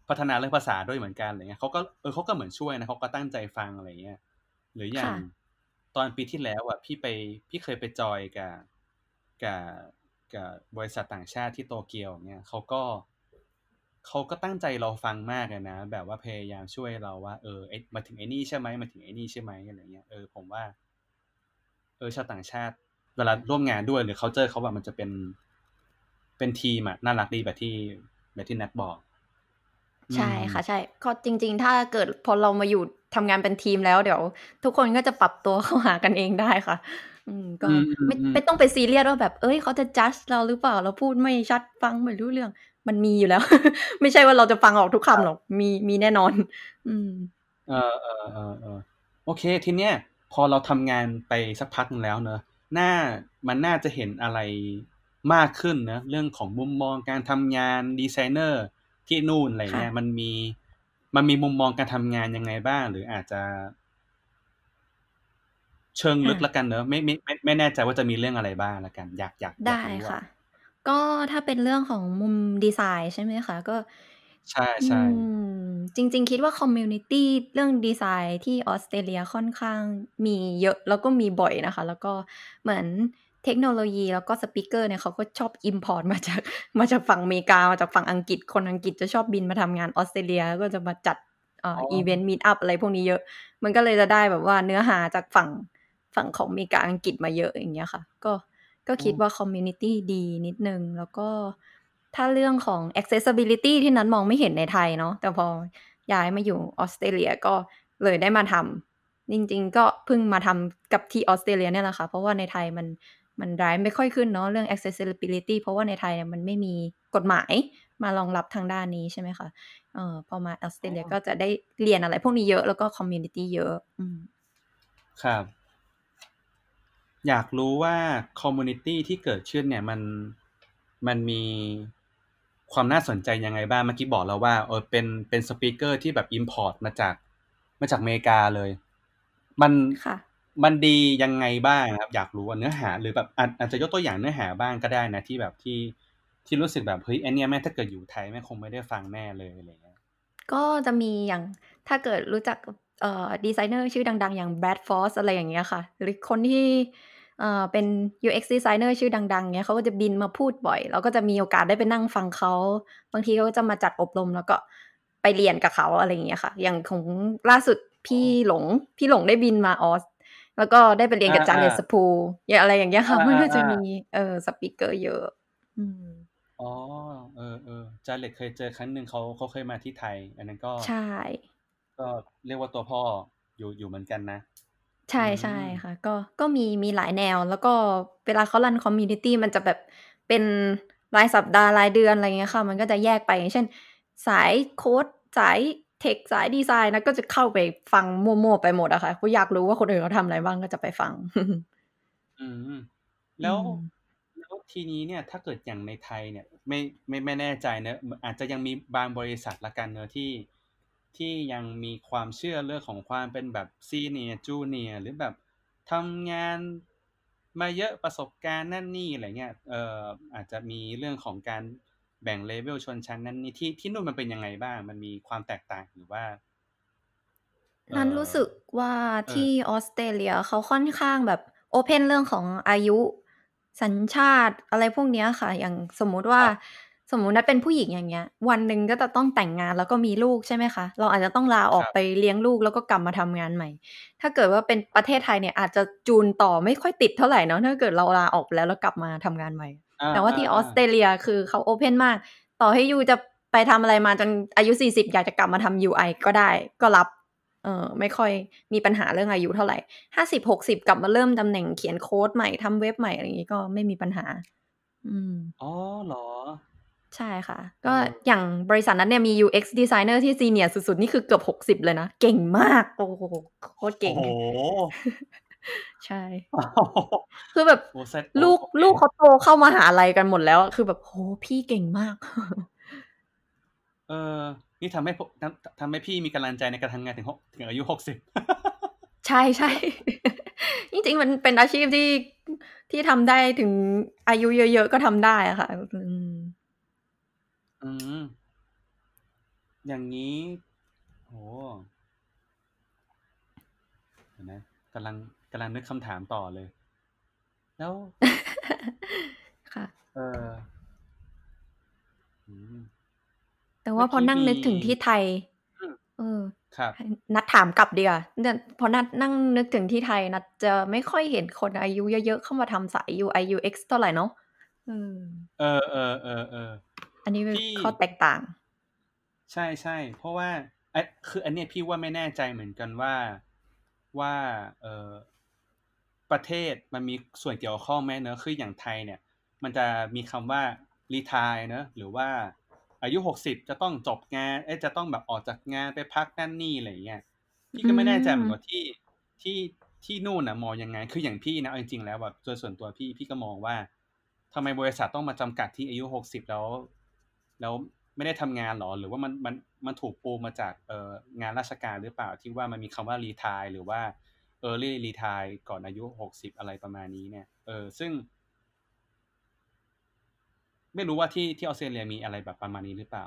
พัฒนาเรื่องภาษาด้วยเหมือนกันอะไรเงี้ยเขาก็เออเขาก็เหมือนช่วยนะเขาก็ตั้งใจฟังอะไรเงี้ยหรืออย่างค่ะตอนปีที่แล้วอะ พี่ไปพี่เคยไปจอยกับ กับกับบริษัทต่างชาติที่โตเกียวเนี่ยเขาก็เขาก็ตั้งใจเราฟังมากเลยนะ แบบว่าพยายามช่วยเราว่าเออไอ้มาถึงไอ้นี่ใช่ไหมมาถึงไอ้นี่ใช่ไหมอะไรเงี้ยเออผมว่า เออชาวต่างชาติเวลาร่วมงานด้วยหรือเขาเจอเขาแบบมันจะเป็นเป็นทีมอะน่ารักดีแบบที่แบบที่นัทบอก ใช่อืมค่ะใช่ก็จริง ๆ ถ้าเกิดพอเรามาอยู่ทำงานเป็นทีมแล้วเดี๋ยว ทุกคนก็จะปรับตัวเข้าหากันเองได้ค่ะ อืม ก็อืม อืม ไม่อืม ไม่ต้องไปซีเรียสว่าแบบเอ้ย เขาจะจัดเราหรือเปล่า เราพูดไม่ชัด ฟังไม่รู้เรื่อง มันมีอยู่แล้ว ไม่ใช่ว่าเราจะฟังออกทุกคำหรอก มี มีแน่นอน อืม เออเออเออเออโอเค ทีเนี้ยพอเราทำงานไปสักพักหนึงแล้วเนอะน่า มันน่าจะเห็นอะไรมากขึ้นเนอะเรื่องของมุมมองการทำงานดีไซเนอร์ที่นู่น อะไรเงี้ยค่ะมันมี มันมีมุมมองการทำงานยังไงบ้าง หรืออาจจะ เชิงลึกอะละกันเนอะไม่ไม่ไม่ไม่แน่ใจว่าจะมีเรื่องอะไรบ้างละกัน อยากอยากอยากได้รู้ค่ะอะก็ถ้าเป็นเรื่องของมุมดีไซน์ใช่ไหมคะ ก็ใช่อืใช่มจริง ๆ คิดว่า community เรื่องดีไซน์ที่ออสเตรเลียค่อนข้างมีเยอะแล้วก็มีบ่อยนะคะ แล้วก็เหมือนเทคโนโลยีแล้วก็ speaker เนี่ยเขาก็ชอบ import มาจากมาจากฝั่งอเมริกา มาจากฝั่งอังกฤษคนอังกฤษจะชอบบินมาทำงานออสเตรเลียก็จะมาจัดเอ่ออ๋อ event meetup อะไรพวกนี้เยอะ มันก็เลยจะได้แบบว่าเนื้อหาจากฝั่ง ฝั่งของอเมริกาอังกฤษมาเยอะอย่างเงี้ยค่ะ ก็ก็คิดว่า community ดีนิดนึง แล้วก็ถ้าเรื่องของ accessibility ที่นั้นมองไม่เห็นในไทยเนาะแต่พอย้ายมาอยู่ออสเตรเลียก็เลยได้มาทำจริง ๆ ก็เพิ่งมาทำกับที่ออสเตรเลียเนี่ยแหละค่ะ เพราะว่าในไทยมันมันร้ายไม่ค่อยขึ้นเนาะเรื่อง accessibility เพราะว่าในไทยเนี่ยมันไม่มีกฎหมายมารองรับทางด้านนี้ใช่ไหมคะเอ่อพอมาออสเตรเลียก็จะได้เรียนอะไรพวกนี้เยอะแล้วก็ community เยอะ อืมครับ อยากรู้ว่า community ที่เกิดขึ้นเนี่ยมันมันมีความน่าสนใจยังไงบ้างเมื่อกี้บอกแล้วว่าเออเป็นเป็น speaker ที่แบบ import มาจากมาจากอเมริกาเลย มันค่ะมันดียังไงบ้างครับ อยากรู้ว่าเนื้อหา หรือแบบอาจอาจจะยกตัวอย่างเนื้อหาบ้างก็ได้นะที่แบบที่ที่รู้สึกแบบเฮ้ยไอเนี้ยแม่งถ้าเกิดอยู่ไทยแม่งคงไม่ได้ฟังแน่เลยอะไรเงี้ยก็จะมีอย่างถ้าเกิดรู้จัก เอ่อดีไซเนอร์ชื่อดัง ๆ อย่าง Brad Frost อะไรอย่างเงี้ยค่ะ หรือคนที่เอ่อเป็น UX designer ชื่อดัง ๆเงี้ยเขาก็จะบินมาพูดบ่อยแล้วก็จะมีโอกาสได้ไปนั่งฟังเขา บางทีเขาก็จะมาจัดอบรมแล้วก็ไปเรียนกับเขาอะไรอย่างเงี้ยค่ะ อย่างของล่าสุดพี่หลงพี่หลงได้บินมาออสแล้วก็ได้ไปเรียนกับอ่า Jared อ่า Spool อย่างอะไรอย่างเงี้ยค่ะอ่ามันก็อ่าจะอ่ามีเออ speaker เยอะอืมอ๋อเออเออ Jared เคยเจอครั้งหนึ่งเขาเขาเคยมาที่ไทย อันนั้นก็ใช่ ก็เรียกว่าตัวพ่ออยู่อยู่เหมือนกันนะ ใช่อืใช่มค่ะ ก็ก็มีมีหลายแนว แล้วก็เวลาเขา run community มันจะแบบเป็นรายสัปดาห์รายเดือนอะไรเงี้ยค่ะ มันก็จะแยกไปอย่างเช่น สายโค้ดสาย tech สายดีไซน์นะก็จะเข้าไปฟังมั่วๆไปหมดอะค่ะก็อยากรู้ว่าคนอื่นเขาทำอะไรบ้างก็จะไปฟัง อืมอืแล้วมแล้วทีนี้เนี่ย ถ้าเกิดอย่างในไทยเนี่ย ไม่ไม่ไม่แน่ใจเนอะอาจจะยังมีบางบริษัทละกันเนอะที่ ที่ยังมีความเชื่อเรื่องของความเป็นแบบ senior junior หรือแบบทำงานมาเยอะประสบการณ์นั่นนี่อะไรเงี้ยเอ่ออาจจะมีเรื่องของการแบ่งเลเวลชนชั้นนั่นนี่ที่ที่นู่นมันเป็นยังไงบ้าง มันมีความแตกต่างหรือว่าเอ่นั้นอรู้สึกว่าเออ ที่ออสเตรเลียเขาค่อนข้างแบบโอเพนเรื่องของอายุ สัญชาติอะไรพวกเนี้ยค่ะ อย่างสมมุติว่าครับ สมมุตินัดเป็นผู้หญิงอย่างเงี้ย วันหนึ่งก็จะต้องแต่งงานแล้วก็มีลูกใช่ไหมคะ เราอาจจะต้องลาออกครับไปเลี้ยงลูกแล้วก็กลับมาทำงานใหม่ ถ้าเกิดว่าเป็นประเทศไทยเนี่ยอาจจะจูนต่อไม่ค่อยติดเท่าไหร่เนาะถ้าเกิดเราลาออกไปแล้วแล้วกลับมาทำงานใหม่อ่าแต่ว่าอ่าที่อออ่าสเตรเลียคือเขาโอเพนมาก ต่อให้ยูจะไปทำอะไรมาจนอายุ40อยากจะกลับมาทำ UI ก็ได้ก็รับเออไม่ค่อยมีปัญหาเรื่องอายุเท่าไหร่ห้าสิบหกสิบกลับมาเริ่มตำแหน่งเขียนโค้ดใหม่ทำเว็บใหม่อะไรอย่างนี้ก็ไม่มีปัญหา อืมอ๋อเหรอ ใช่ค่ะเอก็ออย่างบริษัทนั้นเนี่ยมี UX designer ที่ซีเนียร์สุดๆ นี่คือเกือบหกสิบ60เลยนะ เก่งมาก โอ้โหโคตรโอ้เก่งโหใช่ คือแบบโอ้เซตลูกโอเคลูกเขาโตเข้ามาหาลัยกันหมดแล้วอะคือแบบโหพี่เก่งมาก เออ นี่ทำให้ผมทำทำให้พี่มีกำลังใจในการทำงานถึงหกถึงอายุหกสิบใช่ใช่จริงๆมันเป็นอาชีพที่ที่ทำได้ถึงอายุเยอะๆก็ทำได้อะค่ะอืม อืม อย่างนี้โหเดี๋ยวนะกำลังกำลังนึกคำถามต่อเลย แล้ว ค่ะ เอออืมแต่ว่าเมื่อพอกี้นั่งนึกถึงมีที่ไทย อืมเออ ครับให้นัดถามกลับดีกว่าเนี่ยพอนัดนั่งนึกถึงที่ไทย นัดจะไม่ค่อยเห็นคนอายุเยอะๆเข้ามาทำสาย UI UX เท่าไหร่เนาะอืม เออเออเออเออ อันนี้เป็นพี่ข้อแตกต่าง ใช่ใช่เพราะว่าไอ้คืออันเนี้ยพี่ว่าไม่แน่ใจเหมือนกันว่าว่าเออประเทศมันมีส่วนเกี่ยวข้องไหมเนอะคืออย่างไทยเนี่ย มันจะมีคำว่ารีทายเนอะหรือว่าอายุหกสิบจะต้องจบงานเอ๊ะจะต้องแบบออกจากงานไปพักนั่นนี่อะไรอย่างเงี้ยพี่ก็ไม่แน่ใจเหมือนกันที่ที่ที่นู่นนะมองยังไง คืออย่างพี่นะเอาจริงๆแล้วแบบโดยส่วนตัวพี่พี่ก็มองว่าทำไมบริษัทต้องมาจำกัดที่อายุหกสิบแล้ว แล้วไม่ได้ทำงานหรอ หรือว่ามันมันมันถูกปูมาจากเอ่องานราชการหรือเปล่าที่ว่ามันมีคำว่ารีทายหรือว่า early retire ก่อนอายุหกสิบอะไรประมาณนี้เนี่ยเออซึ่ง ไม่รู้ว่าที่ที่ออสเตรเลียมีอะไรแบบประมาณนี้หรือเปล่า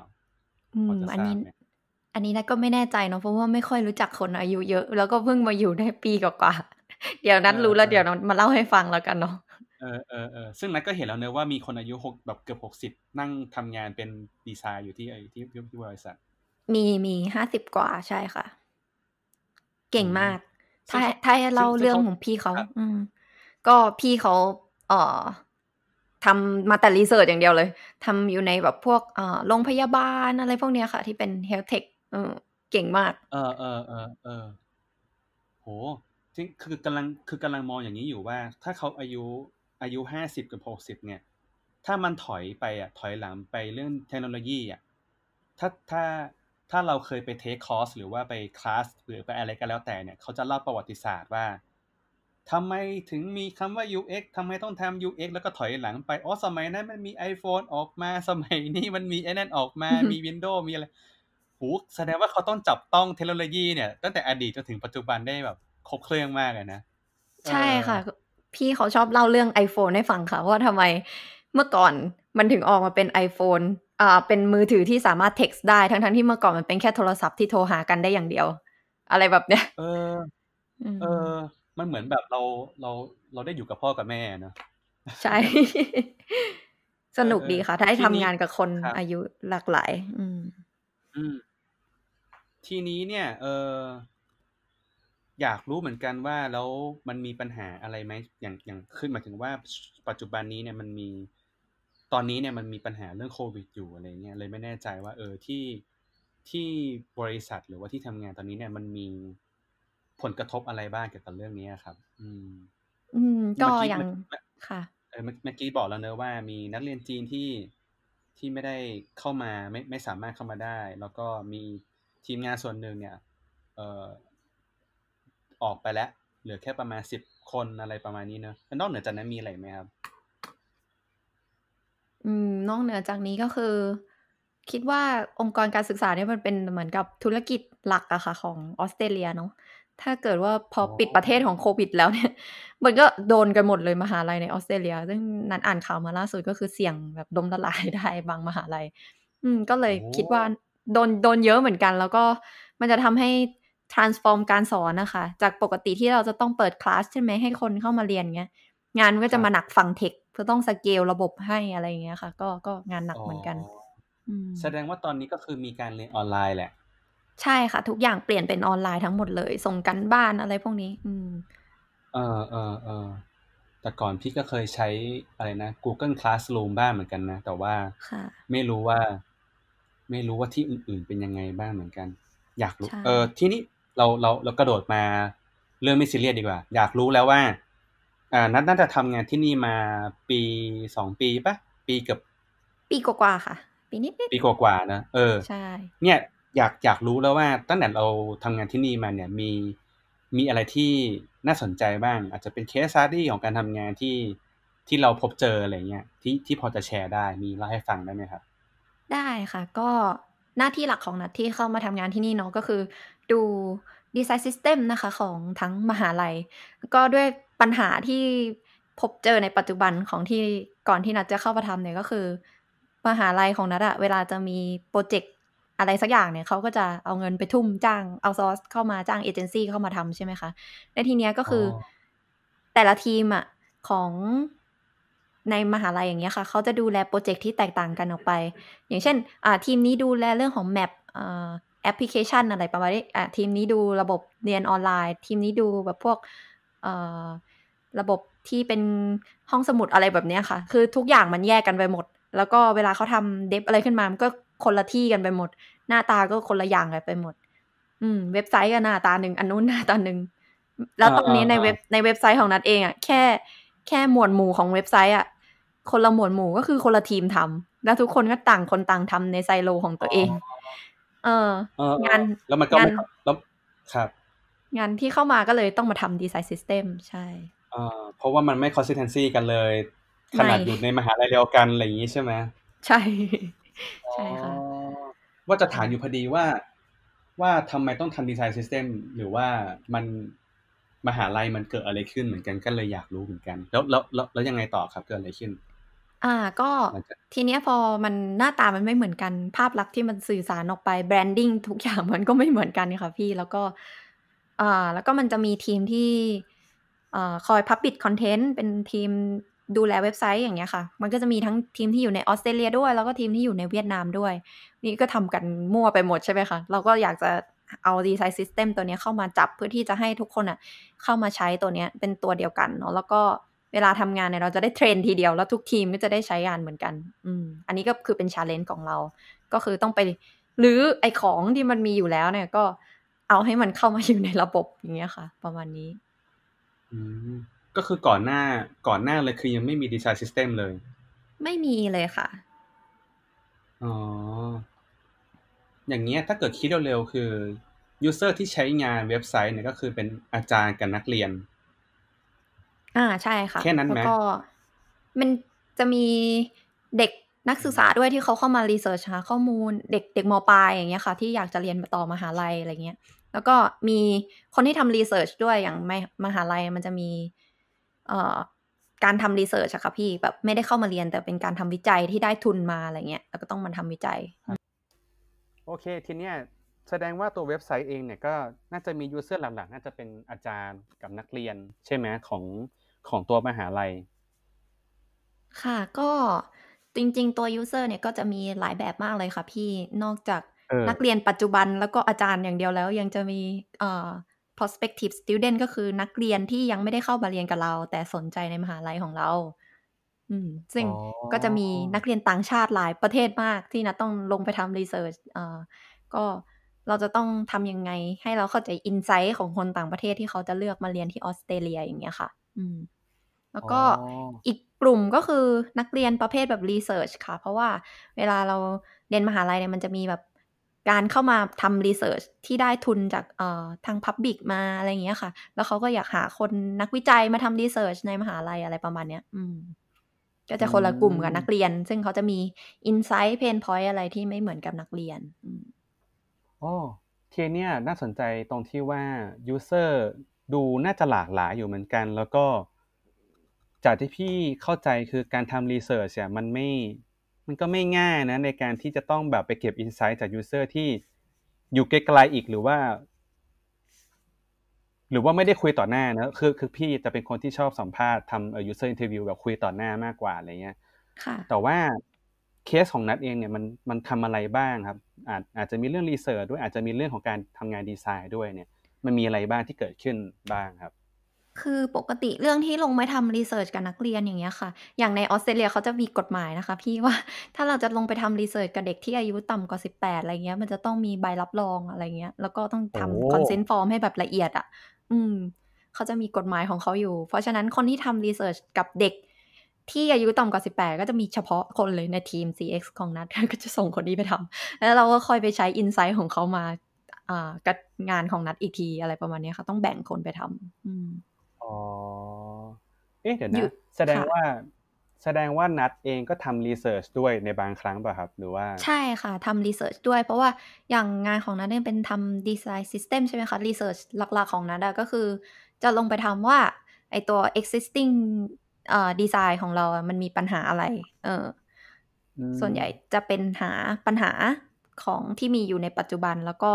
อืมอันนี้อันนี้นะก็ไม่แน่ใจเนาะเพราะว่าไม่ค่อยรู้จักคนอายุเยอะ แล้วก็เพิ่งมาอยู่ได้ปีกว่าๆเดี๋ยวนั้นรู้แล้วเดี๋ยวมาเล่าให้ฟังแล้วกันเนาะ เออเออเออซึ่งนัทก็เห็นแล้วเนอะว่ามีคนอายุหกแบบเกือบหกสิบนั่งทำงานเป็นดีไซน์อยู่ที่ที่ที่บริษัท มีมีห้าสิบกว่าใช่ค่ะ เก่งมาก ถ้าถ้าให้เล่าเรื่องของพี่เขา อืม ก็พี่เขาเอ่อทำมาแต่รีเสิร์ชอย่างเดียวเลยทำอยู่ในแบบพวกเอ่อโรงพยาบาลอะไรพวกเนี้ยค่ะ ที่เป็น health tech เออเก่งมาก เออเออเออเออโหจริงคือกำลังคือกำลังมองอย่างนี้อยู่ว่า ถ้าเขาอายุ อายุห้าสิบกับหกสิบเนี่ย ถ้ามันถอยไปอะถอยหลังไปเรื่องเทคโนโลยีอะถ้าถ้าถ้าเราเคยไป take course หรือว่าไปคลาสหรือไปอะไรก็แล้วแต่เนี่ย เขาจะเล่าประวัติศาสตร์ว่าทำไมถึงมีคำว่า UX ทำไมต้องทำ UX แล้วก็ถอยหลังไป อ๋อ สมัยนั้นมันมี iPhone ออกมา สมัยนี้มันมีไอ้นั่นออกมา มี Windows มีอะไรหูแสดงว่าเขาต้องจับต้องเทคโนโลยีเนี่ย ตั้งแต่อดีตจนถึงปัจจุบันได้แบบ ครบเครื่องมากเลยนะ ใช่ค่ะ พี่เขาชอบเล่าเรื่อง iPhone ให้ฟังค่ะว่าทำไมเมื่อก่อนมันถึงออกมาเป็น iPhone อ่าเป็นมือถือที่สามารถ text ได้ทั้งๆที่เมื่อก่อนมันเป็นแค่โทรศัพท์ที่โทรหากันได้อย่างเดียว อะไรแบบเนี้ย เออ เออ มันเหมือนแบบเราเราเราได้อยู่กับพ่อกับแม่เนอะใช่ สนุกดีค่ะ ถ้าได้ทำงานกับคนอายุหลากหลาย อืม อืม ทีนี้เนี่ย เออ อยากรู้เหมือนกันว่าแล้วมันมีปัญหาอะไรไหมอย่างอย่างขึ้นมาถึงว่าปัจจุบันนี้เนี่ยมันมีตอนนี้เนี่ยมันมีปัญหาเรื่องโควิดอยู่อะไรเงี้ยเลยไม่แน่ใจว่า เออที่ที่บริษัทหรือว่าที่ทำงานตอนนี้เนี่ยมันมีผลกระทบอะไรบ้างเกี่ยวกับเรื่องนี้ครับ อืม อืม ก็อย่างค่ะเออเมื่อกี้บอกแล้วเนอะว่ามีนักเรียนจีนที่ที่ไม่ได้เข้ามาไม่ไม่สามารถเข้ามาได้ แล้วก็มีทีมงานส่วนหนึ่งเนี่ย เอ่อ ออกไปแล้ว เหลือแค่ประมาณสิบคนอะไรประมาณนี้เนอะนอกเหนือจากนั้นมีอะไรไหมครับ อืม นอกเหนือจากนี้ก็คือ คิดว่าองค์กรการศึกษาเนี่ยมันเป็นเหมือนกับธุรกิจหลักอะค่ะของออสเตรเลียเนาะถ้าเกิดว่าพอปิดประเทศของโควิดแล้วเนี่ย มันก็โดนกันหมดเลยมหาลัยในออสเตรเลีย ซึ่งนั้นอ่านข่าวมาล่าสุดก็คือเสี่ยงแบบดมละลายได้บางมหาลัย อืม ก็เลยคิดว่าโดนโดนเยอะเหมือนกัน แล้วก็มันจะทำให้ transform การสอนนะคะ จากปกติที่เราจะต้องเปิดคลาสใช่ไหมให้คนเข้ามาเรียนเงี้ย งานก็จะมาหนักฟังเทคเพื่อต้องสเกลระบบให้อะไรเงี้ยค่ะ ก็ก็งานหนักเหมือนกันแสดงว่าตอนนี้ก็คือมีการเรียนออนไลน์แหละ ใช่ค่ะ ทุกอย่างเปลี่ยนเป็นออนไลน์ทั้งหมดเลย ส่งกันบ้านอะไรพวกนี้ อืม เออเออเออแต่ก่อนพี่ก็เคยใช้อะไรนะ Google Classroom บ้างเหมือนกันนะ แต่ว่าไม่รู้ว่า ไม่รู้ว่าที่อื่นๆเป็นยังไงบ้างเหมือนกัน อยากรู้ เออที่นี้ เราเราเรากระโดดมาเรื่องไม่ซีเรียสดีกว่า อยากรู้แล้วว่าอ่านัทน่าจะทำงานที่นี่มาปีสองปีปะปีเกือบปีกว่าค่ะ ปีนิดปีกว่าๆนะเออใช่เนี่ยอยากอยากรู้แล้วว่าตั้งแต่เราทำงานที่นี่มาเนี่ยมีมีอะไรที่น่าสนใจบ้าง อาจจะเป็นเคสซาดี้ของการทำงานที่ที่เราพบเจออะไรเงี้ยที่ที่พอจะแชร์ได้มีเล่าให้ฟังได้ไหมครับ ได้ค่ะ ก็หน้าที่หลักของนัดที่เข้ามาทำงานที่นี่เนาะก็คือ ดู design system นะคะของทั้งมหาลัย ก็ด้วยปัญหาที่พบเจอในปัจจุบันของที่ก่อนที่นัดจะเข้ามาทำเนี่ยก็คือ มหาลัยของนัดอะเวลาจะมี project อะไรสักอย่างเนี่ยเขาก็จะเอาเงินไปทุ่มจ้างเอาซอสเข้ามาจ้างเอเจนซี่เข้ามาทำใช่ไหมคะในทีเนี้ยก็คือแต่ละทีมอะของในมหาลัยอย่างเงี้ยค่ะเขาจะดูแล project ที่แตกต่างกันออกไป อย่างเช่น อ่าทีมนี้ดูแลเรื่องของ map อ่า แอปพลิเคชันอะไรประมาณนี้อ่าทีมนี้ดูระบบเรียนออนไลน์ ทีมนี้ดูแบบพวกอ่าระบบที่เป็นห้องสมุดอะไรแบบนี้ค่ะ คือทุกอย่างมันแยกกันไปหมด แล้วก็เวลาเขาทำ dev อะไรขึ้นมา มันก็คนละที่กันไปหมด หน้าตาก็คนละอย่างกันไปหมด อืม เว็บไซต์ก็หน้าตาหนึ่งอันนู้นหน้าตาหนึ่งแล้วตอนนี้ในเว็บในเว็บไซต์ของนัดเองอะแค่แค่หมวดหมู่ของเว็บไซต์อะคนละหมวดหมู่ก็คือคนละทีมทำแล้วทุกคนก็ต่างคนต่างทำในไซโลของตัวเอง เอองานแล้วมันก็ไม่แล้วครับ งานที่เข้ามาก็เลยต้องมาทำ design system ใช่อ่าเพราะว่ามันไม่ consistency กันเลย ขนาดอยู่ในมหาลัยเดียวกันอะไรอย่างนี้ใช่ไหมใช่ ใช่ค่ะว่าจะถามอยู่พอดีว่า ว่าทำไมต้องทำ design system หรือว่ามันมหาลัยมันเกิดอะไรขึ้นเหมือนกันก็เลยอยากรู้เหมือนกัน แล้วแล้วแล้วแล้วยังไงต่อครับเกิดอะไรขึ้น อ่าก็มันจะ ทีเนี้ยพอมันหน้าตามันไม่เหมือนกัน ภาพลักษณ์ที่มันสื่อสารออกไป branding ทุก อย่าง มันก็ไม่เหมือนกันค่ะพี่ แล้วก็ อ่า แล้วก็มันจะมีทีมที่อ่าคอย publish content เป็นทีมดูแลเว็บไซต์ อย่างเงี้ยค่ะ มันก็จะมีทั้งทีมที่อยู่ในออสเตรเลียด้วย แล้วก็ทีมที่อยู่ในเวียดนามด้วย นี่ก็ทำกันมั่วไปหมด ใช่ไหมคะ เราก็อยากจะเอา design system ตัวเนี้ยเข้ามาจับ เพื่อที่จะให้ทุกคนอะเข้ามาใช้ตัวเนี้ยเป็นตัวเดียวกันเนาะ แล้วก็ เวลาทำงานเนี่ยเราจะได้ train ทีเดียวแล้วทุกทีมก็จะได้ใช้งานเหมือนกัน อืม อันนี้ก็คือเป็น challenge ของเรา ก็คือต้องไปรื้อไอ้ของที่มันมีอยู่แล้วเนี่ยก็เอาให้มันเข้ามาอยู่ในระบบอย่างเงี้ยค่ะ ประมาณนี้ อืมก็คือก่อนหน้าก่อนหน้าเลยคือยังไม่มี design system เลย ไม่มีเลยค่ะ อ๋อ อย่างเงี้ยถ้าเกิดคิดเร็วๆคือ user ที่ใช้งานเว็บไซต์เนี่ยก็คือเป็นอาจารย์กับนักเรียน อ่าใช่ค่ะ แค่นั้นไหมแล้วก็มันจะมีเด็กนักศึกษาด้วยที่เขาเข้ามา research หาข้อมูลเด็กเด็กมปลายอย่างเงี้ยค่ะ ที่อยากจะเรียนต่อมหาลัยอะไรเงี้ย แล้วก็มีคนที่ทำ research ด้วยอย่างมมหาลัยมันจะมี เอ่อการทำ research อะค่ะพี่แบบไม่ได้เข้ามาเรียนแต่เป็นการทำวิจัยที่ได้ทุนมาอะไรเงี้ยแล้วก็ต้องมาทำวิจัย โอเค ทีเนี้ยแสดงว่าตัวเว็บไซต์เองเนี่ยก็น่าจะมี user หลักๆ น่าจะเป็นอาจารย์กับนักเรียนใช่ไหมของ ของตัวมหาลัย ค่ะ ก็จริง ๆ ตัว user เนี่ยก็จะมีหลายแบบมากเลยค่ะพี่นอกจากเออ นักเรียนปัจจุบันแล้วก็อาจารย์อย่างเดียวแล้ว ยังจะมีเอ่อ prospective student ก็คือนักเรียนที่ยังไม่ได้เข้ามาเรียนกับเรา แต่สนใจในมหาลัยของเรา อืม ซึ่งอ๋อ ก็จะมีนักเรียนต่างชาติหลายประเทศมากที่นะต้องลงไปทำ research เอ่อก็เราจะต้องทำยังไงให้เราเข้าใจ insight ของคนต่างประเทศที่เขาจะเลือกมาเรียนที่ออสเตรเลียอย่างเงี้ยค่ะ อืม แล้วก็อ๋ออีกกลุ่มก็คือนักเรียนประเภทแบบ research ค่ะ เพราะว่าเวลาเราเรียนมหาลัยเนี่ยมันจะมีแบบการเข้ามาทำ research ที่ได้ทุนจากเอ่อทาง Public มาอะไรอย่างเงี้ยค่ะ แล้วเขาก็อยากหาคนนักวิจัยมาทำ research ในมหาลัยอะไรประมาณเนี้ย อืม ก็จะคนละกลุ่มกับนักเรียน ซึ่งเขาจะมี insight pain point อะไรที่ไม่เหมือนกับนักเรียนอืมอ๋อทีเนี้ยน่าสนใจตรงที่ว่า user ดูน่าจะหลากหลายอยู่เหมือนกัน แล้วก็ จากที่พี่เข้าใจคือการทำรีเสิร์ชเนี่ยมันไม่มันก็ไม่ง่ายนะในการที่จะต้องแบบไปเก็บอินไซต์จาก user ที่อยู่ไกลๆอีกหรือว่า หรือว่าไม่ได้คุยต่อหน้านะคือคือพี่จะเป็นคนที่ชอบสัมภาษณ์ทำเอ่อ user interview แบบคุยต่อหน้ามากกว่าอะไรเงี้ยค่ะแต่ว่าเคสของนัดเองเนี่ยมันมันทำอะไรบ้างครับ อาจอาจจะมีเรื่องรีเสิร์ชด้วยอาจจะมีเรื่องของการทำงานดีไซน์ด้วยเนี่ย มันมีอะไรบ้างที่เกิดขึ้นบ้างครับ คือปกติเรื่องที่ลงไปทำรีเสิร์ชกับนักเรียนอย่างเงี้ยค่ะ อย่างในออสเตรเลียเขาจะมีกฎหมายนะคะพี่ว่า ถ้าเราจะลงไปทำ research กับเด็กที่อายุต่ำกว่า 18 อะไรเงี้ย มันจะต้องมีใบรับรองอะไรเงี้ย แล้วก็ต้องโอ้ทำ consent form ให้แบบละเอียดอะ อืม เขาจะมีกฎหมายของเขาอยู่ เพราะฉะนั้นคนที่ทำ research กับเด็กที่อายุต่ำกว่า 18 ก็จะมีเฉพาะคนเลยในทีม CX ของนัทก็จะส่งคนนี้ไปทำแล้วเราก็ค่อยไปใช้ insight ของเขามา อ่ากับงานของนัทอีกทีอะไรประมาณเนี้ยค่ะ ต้องแบ่งคนไปทำอืม อ๋อ เอ๊ะเดี๋ยวหยุนะดแสดงค่ะ ว่า แสดงว่านัทเองก็ทำ research ด้วยในบางครั้งป่ะครับ หรือว่า ใช่ค่ะทำ research ด้วย เพราะว่าอย่างงานของนัทเนี่ยเป็นทำ design system ใช่ไหมคะ research หลักๆของนัทอะก็คือ จะลงไปทำว่า ไอ้ตัว existing เอ่อดีไซน์ของเราอะมันมีปัญหาอะไร เอออืมส่วนใหญ่จะเป็นหาปัญหาของที่มีอยู่ในปัจจุบันแล้วก็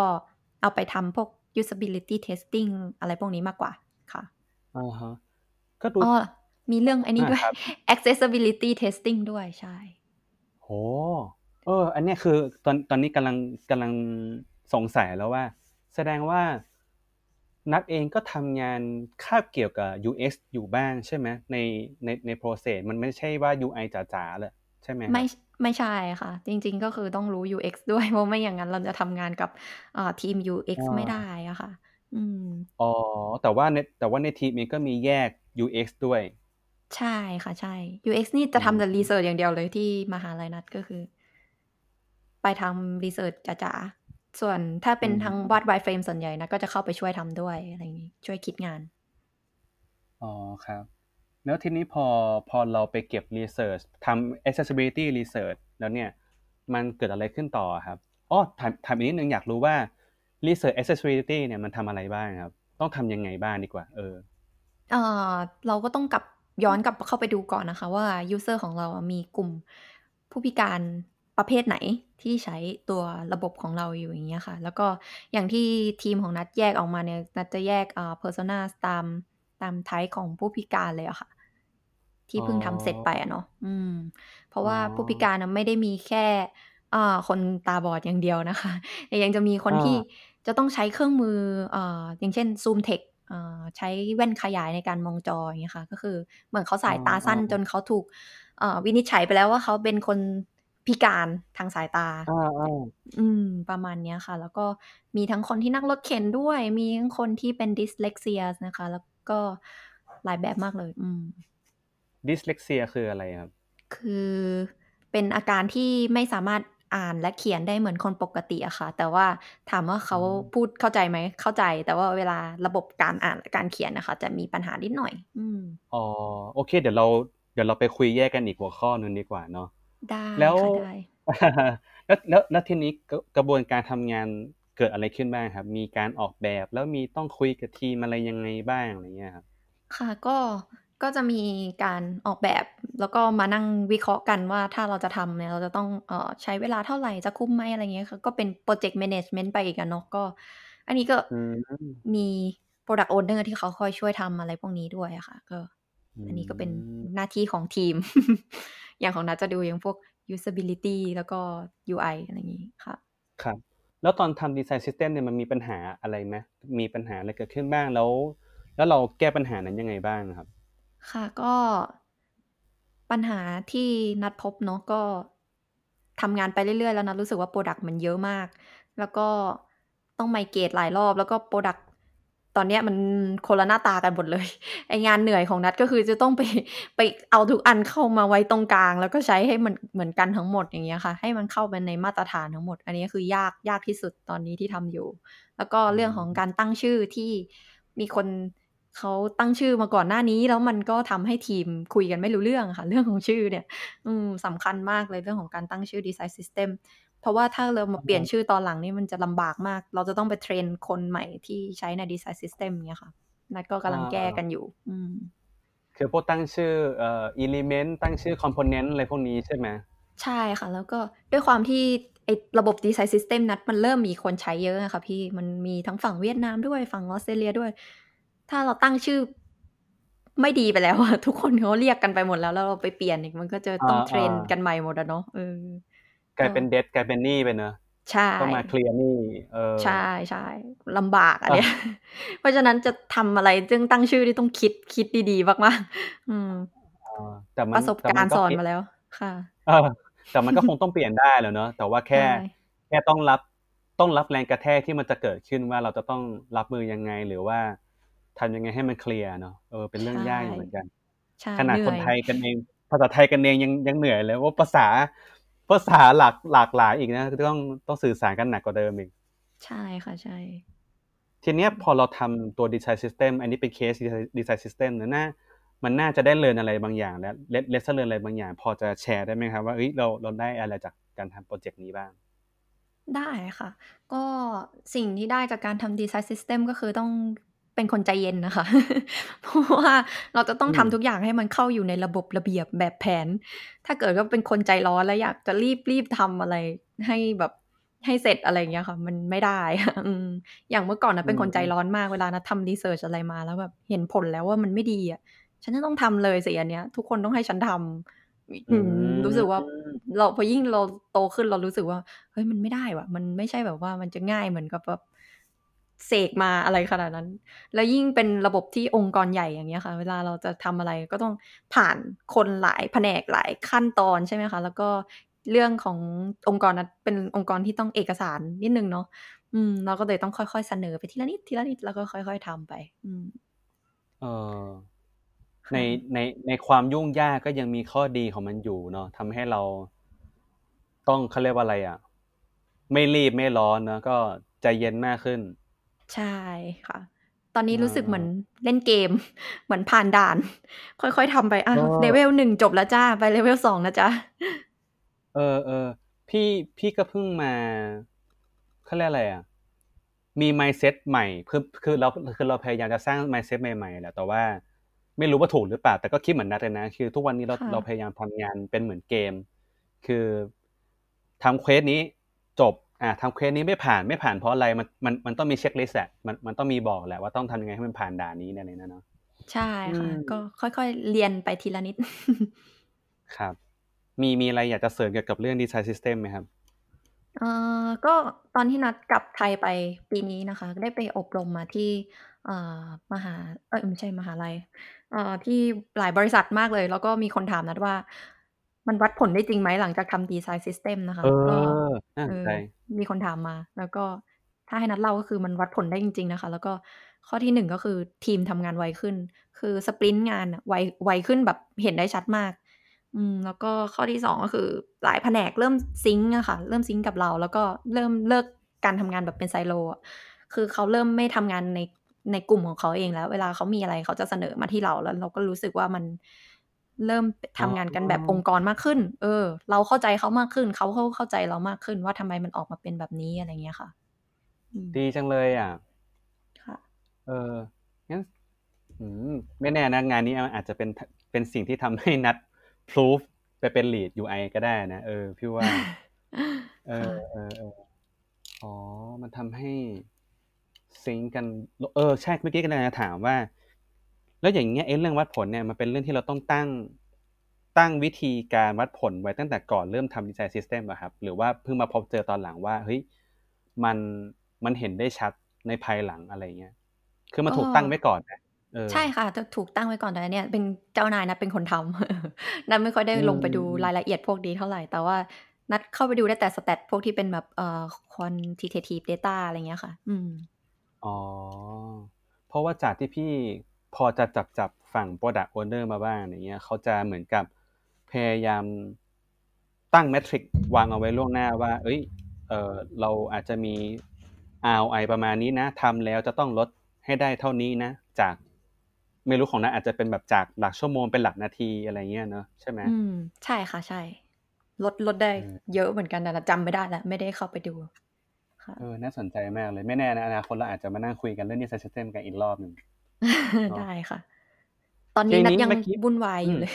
เอาไปทำพวก usability testing อะไรพวกนี้มากกว่าค่ะ อ่าฮะ ก็ดูอ๋อมีเรื่องไอันนี้อ่า ด้วย ครับ accessibility testing ด้วย ใช่โหเออ อันเนี้ยคือตอน ตอนนี้กำลัง กำลังสงสัยแล้วว่า แสดงว่า นัดเองก็ทำงานคาบเกี่ยวกับ UX อยู่บ้างใช่ไหม ใน ใน ใน process มันไม่ใช่ว่า UI จ๋า ๆ เลยใช่ไหมครับไม่ไม่ใช่ค่ะ จริง ๆ ก็คือต้องรู้ UX ด้วย เพราะไม่อย่างนั้นเราจะทำงานกับ อ่า ทีม UX อ่าไม่ได้อะค่ะ อืมอ๋อ แต่ว่าในแต่ว่าในทีมเองก็มีแยก UX ด้วย ใช่ค่ะใช่ UX นี่จะอืมทำแต่ research อย่างเดียวเลยที่มหาลัยนัทก็คือ ไปทำ research จ๋าๆ ส่วนถ้าเป็นทางวาด wireframe ส่วนใหญ่นะก็จะเข้าไปช่วยทำด้วยอะไรอย่างนี้ช่วยคิดงาน อ๋อครับ แล้วทีนี้พอพอเราไปเก็บ research ทำ accessibility research แล้วเนี่ย มันเกิดอะไรขึ้นต่อครับอ๋อถามถามอีกนิดนึงอยากรู้ว่า research accessibility เนี่ยมันทำอะไรบ้างครับ ต้องทำยังไงบ้างดีกว่า เออเอ่อเราก็ต้องกลับย้อนกลับเข้าไปดูก่อนนะคะว่า user ของเรามีกลุ่มผู้พิการประเภทไหนที่ใช้ตัวระบบของเราอยู่อย่างเงี้ยค่ะ แล้วก็อย่างที่ทีมของนัดแยกออกมาเนี่ยนัดจะแยกเอ่อ persona ตามตามไทป์ของผู้พิการเลยอะค่ะ ที่เพิ่งทำเสร็จไปอะเนาะอืม เพราะว่าผู้พิการนะไม่ได้มีแค่อ่าคนตาบอดอย่างเดียวนะคะแต่ยังจะมีคนที่ จะต้องใช้เครื่องมืออ่าอย่างเช่น Zoom Text ใช้แว่นขยายในการมองจออย่างเงี้ยค่ะ ก็คือเหมือนเขาสายตาสั้นจนเขาถูกวินิจฉัยไปแล้วว่าเขาเป็นคนพิการทางสายตาอืม ประมาณเนี้ยค่ะ แล้วก็มีทั้งคนที่นั่งรถเข็นด้วย มีทั้งคนที่เป็นดิสเลกเซียนะคะ แล้วก็หลายแบบมากเลย อืมดิสเลกเซียคืออะไรครับ คือเป็นอาการที่ไม่สามารถ อ่านและเขียนได้เหมือนคนปกติอะค่ะ แต่ว่าถามว่าเขาพูดเข้าใจไหมเข้าใจ แต่ว่าเวลาระบบการอ่านและการเขียนนะคะ จะมีปัญหานิดหน่อย อืมอ๋อโอเค เดี๋ยวเราเดี๋ยวเราไปคุยแยกกันอีกหัวข้อนึงดีกว่าเนาะได้แล้วแล้วแล้วแล้วทีนี้กระบวนการทำงานเกิดอะไรขึ้นบ้างครับ มีการออกแบบแล้วมีต้องคุยกับทีมอะไรยังไงบ้างอะไรเงี้ยครับค่ะก็ ก็จะมีการออกแบบแล้วก็มานั่งวิเคราะห์กันว่าถ้าเราจะทำเนี่ย เราจะต้องเอ่อใช้เวลาเท่าไหร่ จะคุ้มไหมอะไรเงี้ยก็เป็นโปรเจกต์แมネจเมนต์ไปอีกอะเนาะก็ อันนี้ก็มี Product Owner ที่เขาคอยช่วยทำอะไรพวกนี้ด้วยอะค่ะ ก็อันนี้ก็เป็นหน้าที่ของทีม อย่างของนัทจะดูอย่างพวก usability แล้วก็ UI อะไรอย่างนี้ค่ะ ครับ แล้วตอนทำ design system เนี่ยมันมีปัญหาอะไรไหมมีปัญหาอะไรเกิดขึ้นบ้างแล้ว แล้วเราแก้ปัญหานั้นยังไงบ้างครับ ค่ะ ก็ปัญหาที่นัทพบเนาะ ก็ทำงานไปเรื่อย ๆ แล้วนัทรู้สึกว่า product มันเยอะมาก แล้วก็ต้อง migrate หลายรอบ แล้วก็ product ตอนนี้มันคนละหน้าตากันหมด เลย ไอ้งานเหนื่อยของนัท ก็คือจะต้อง ไป ไปเอาทุกอันเข้ามาไว้ตรงกลาง แล้วก็ใช้ให้มันเหมือนกันทั้งหมด อย่างเงี้ยค่ะ ให้มันเข้าไปในมาตรฐานทั้งหมด อันนี้คือยาก ยากที่สุดตอนนี้ที่ทำอยู่ แล้วก็เรื่องของการตั้งชื่อที่มีคน เขาตั้งชื่อมาก่อนหน้านี้ แล้วมันก็ทำให้ทีมคุยกันไม่รู้เรื่องค่ะ เรื่องของชื่อเนี่ย อืมสำคัญมากเลยเรื่องของการตั้งชื่อ design system เพราะว่าถ้าเรามาเปลี่ยนชื่อตอนหลังนี่มันจะลำบากมาก เราจะต้องไป train คนใหม่ที่ใช้ใน design system เนี่ยค่ะนัทก็กำลังแก้กันอยู่ อืมคือพวกตั้งชื่อเอ่อ element ตั้งชื่อ component อะไรพวกนี้ใช่ไหมใช่ค่ะ แล้วก็ด้วยความที่ไอ้ระบบ design system นัทมันเริ่มมีคนใช้เยอะนะคะพี่มันมีทั้งฝั่งเวียดนามด้วยฝั่งออสเตรเลียด้วย ถ้าเราตั้งชื่อไม่ดีไปแล้วอะทุกคนเขาเรียกกันไปหมดแล้วแล้วเราไปเปลี่ยนอีกมันก็จะต้อง train กันใหม่หมดอะเนาะเออกลายเป็นเดดกลายเป็นหนี้ไปเนอะใช่ต้องมาเคลียร์หนี้เออใช่ใช่ลำบากอันเนี้ยเพราะฉะนั้นจะทำอะไรจึงตั้งชื่อที่ต้องคิดคิดดีๆมากๆอืมแต่ประสบการณ์สอนมาแล้ว ค่ะเออแต่มันก็คงต้องเปลี่ยนได้แล้วเนอะแต่ว่าแค่ แค่ต้องรับต้องรับแรงกระแทกที่มันจะเกิดขึ้นว่าเราจะต้องรับมือยังไงหรือว่า ทำยังไงให้มันเคลียร์เนาะเออเป็นเรื่องยากเหมือนกัน ขนาดคนไทยกันเอง ภาษาไทยกันเองยังยังเหนื่อยเลยว่าภาษาภาษาหลากหลากหลายอีกนะต้องต้องสื่อสารกันหนักกว่าเดิมอีกใช่ค่ะใช่ ทีเนี้ยพอเราทำตัว design system อันนี้เป็นเคส design system เนี่ยน่ามันน่าจะได้เรียนอะไรบางอย่าง แล้ว lesson learned อะไรบางอย่าง พอจะแชร์ได้ไหมครับว่าเอ้ยเราเราได้อะไรจากการทำโปรเจกต์นี้บ้างได้ค่ะ ก็สิ่งที่ได้จากการทำ design system ก็คือต้อง เป็นคนใจเย็นนะคะ เพราะว่าเราจะต้องทำทุกอย่างให้มันเข้าอยู่ในระบบระเบียบแบบแผน ถ้าเกิดว่าเป็นคนใจร้อนแล้วอยากจะรีบรีบทำอะไรให้แบบให้เสร็จอะไรเงี้ยค่ะ มันไม่ได้อือย่างเมื่อก่อนนะเป็นคนใจร้อนมากเวลานะทำรีเสิร์ชอะไรมาแล้วแบบเห็นผลแล้วว่ามันไม่ดีอะฉันจะต้องทำเลยสิอันเนี้ย ทุกคนต้องให้ฉันทำรู้สึกว่าเราพอยิ่งเราโตขึ้นเรารู้สึกว่าเฮ้ยมันไม่ได้ว่ะ มันไม่ใช่แบบว่ามันจะง่ายเหมือนกับแบบ เสกมาอะไรขนาดนั้น แล้วยิ่งเป็นระบบที่องค์กรใหญ่อย่างเงี้ยค่ะ เวลาเราจะทำอะไรก็ต้องผ่านคนหลายแผนกหลายขั้นตอนใช่ไหมคะ แล้วก็เรื่องขององค์กรนั้นเป็นองค์กรที่ต้องเอกสารนิดนึงเนาะอืม เราก็เลยต้องค่อยๆเสนอไปทีละนิดทีละนิดแล้วก็ค่อย ๆทำไป อืมเออในในในความยุ่งยากก็ยังมีข้อดีของมันอยู่เนาะทำให้เรา ต้องเขาเรียกว่าอะไรอะ ไม่รีบไม่ร้อนเนาะก็ใจเย็นมากขึ้น ใช่ค่ะ ตอนนี้รู้สึกเหมือนเล่นเกม เหมือนผ่านด่าน ค่อยๆทำไปอะเลเวลหนึ่งจบแล้วจ้า ไปเลเวลสองนะจ้าเออเออพี่พี่ก็เพิ่งมาเขาเรียกอะไรอะ มี mindset ใหม่คือคือเราคือเราพยายามจะสร้าง mindset ใหม่ๆแหละแต่ว่าไม่รู้ว่าถูกหรือเปล่า แต่ก็คิดเหมือนนัดเลยนะ คือทุกวันนี้เราเราพยายามทำงานเป็นเหมือนเกม คือทำเควสนี้จบ อ่าทำ quest นี้ไม่ผ่านไม่ผ่านเพราะอะไรมันมันมันต้องมี checklist แหละมันมันต้องมีบอกแหละว่าต้องทำยังไงให้มันผ่านด่านนี้เนี่ยนะเนาะใช่ค่ะ ก็ค่อยๆเรียนไปทีละนิด ครับ มีมีอะไรอยากจะเสริมเกี่ยวกับเรื่อง design system ไหมครับเอ่อก็ตอนที่นัทกลับไทยไปปีนี้นะคะ ได้ไปอบรมมาที่เอ่อมหาเอ้ยไม่ใช่มหาลัยเอ่อที่หลายบริษัทมากเลย แล้วก็มีคนถามนัทว่า มันวัดผลได้จริงไหมหลังจากทำ design system นะคะเอก็อน่าสนใจมีคนถามมา แล้วก็ถ้าให้นัทเล่าก็คือมันวัดผลได้จริง ๆ นะคะ แล้วก็ข้อที่หนึ่งก็คือทีมทำงานไวขึ้น คือ sprint งานไวไวขึ้นแบบเห็นได้ชัดมาก อืม แล้วก็ข้อที่สองก็คือหลายแผนกเริ่ม sync อะค่ะ เริ่ม sync กับเรา แล้วก็เริ่มเลิกการทำงานแบบเป็นไซโลอะคือเขาเริ่มไม่ทำงานในในกลุ่มของเขาเองแล้ว เวลาเขามีอะไรเขาจะเสนอมาที่เราแล้ว เราก็รู้สึกว่ามัน เริ่มทำงานกันแบบองค์กรมากขึ้น เออ เราเข้าใจเขามากขึ้น เขาเขาเข้าใจเรามากขึ้นว่าทำไมมันออกมาเป็นแบบนี้อะไรเงี้ยค่ะ ดีจังเลยอะ ค่ะ เอองั้นไม่แน่นะงานนี้อาจจะเป็นเป็นสิ่งที่ทำให้นัดพลูฟไปเป็น lead UI ก็ได้นะ เออ พี่ว่า เออเออเอออ๋อ มันทำให้ซิงกัน เออ ใช่ เมื่อกี้ก็เลยถามว่า แล้วอย่างเงี้ยเอเรื่องวัดผลเนี่ยมันเป็นเรื่องที่เราต้องตั้งตั้งวิธีการวัดผลไว้ตั้งแต่ก่อนเริ่มทำดีไซน์ซิสเต็มอะครับหรือว่าเพิ่งมาพบเจอตอนหลังว่าเฮ้ยมันมันเห็นได้ชัดในภายหลังอะไรเงี้ยคือมันถูกตั้งไว้ก่อนนะใช่ค่ะจะถูกตั้งไว้ก่อนแต่เนี่ยเป็นเจ้านายนัดเป็นคนทำนัดไม่ค่อยได้ลงไปดูรายละเอียดพวกนี้เท่าไหร่ แต่ว่านัดเข้าไปดูได้แต่สแตทพวกที่เป็นแบบเอ่อ quantitative data อะไรเงี้ยค่ะ อืมอ๋อเพราะว่าจากที่พี่ พอจะจับจับฝั่ง product owner มาบ้างอย่างเงี้ยเขาจะเหมือนกับพยายามตั้งเมทริกวางเอาไว้ล่วงหน้าว่า เอ้ยเออเราอาจจะมี ROI ประมาณนี้นะทำแล้วจะต้องลดให้ได้เท่านี้นะ จากไม่รู้ของนั้นอาจจะเป็นแบบจากหลักชั่วโมงเป็นหลักนาทีอะไรเงี้ยเนอะใช่ไหมอืมใช่ค่ะใช่ ลดลดได้เยอะเหมือนกันแต่จำไม่ได้แล้วไม่ได้เข้าไปดูค่ะเออน่าสนใจมากเลยไม่แน่นะอนาคตเราอาจจะมานั่งคุยกันเรื่องนี้ system กันอีกรอบหนึ่ง ได้ค่ะ ตอนนี้นัดยังวุ่นวายอยู่เลย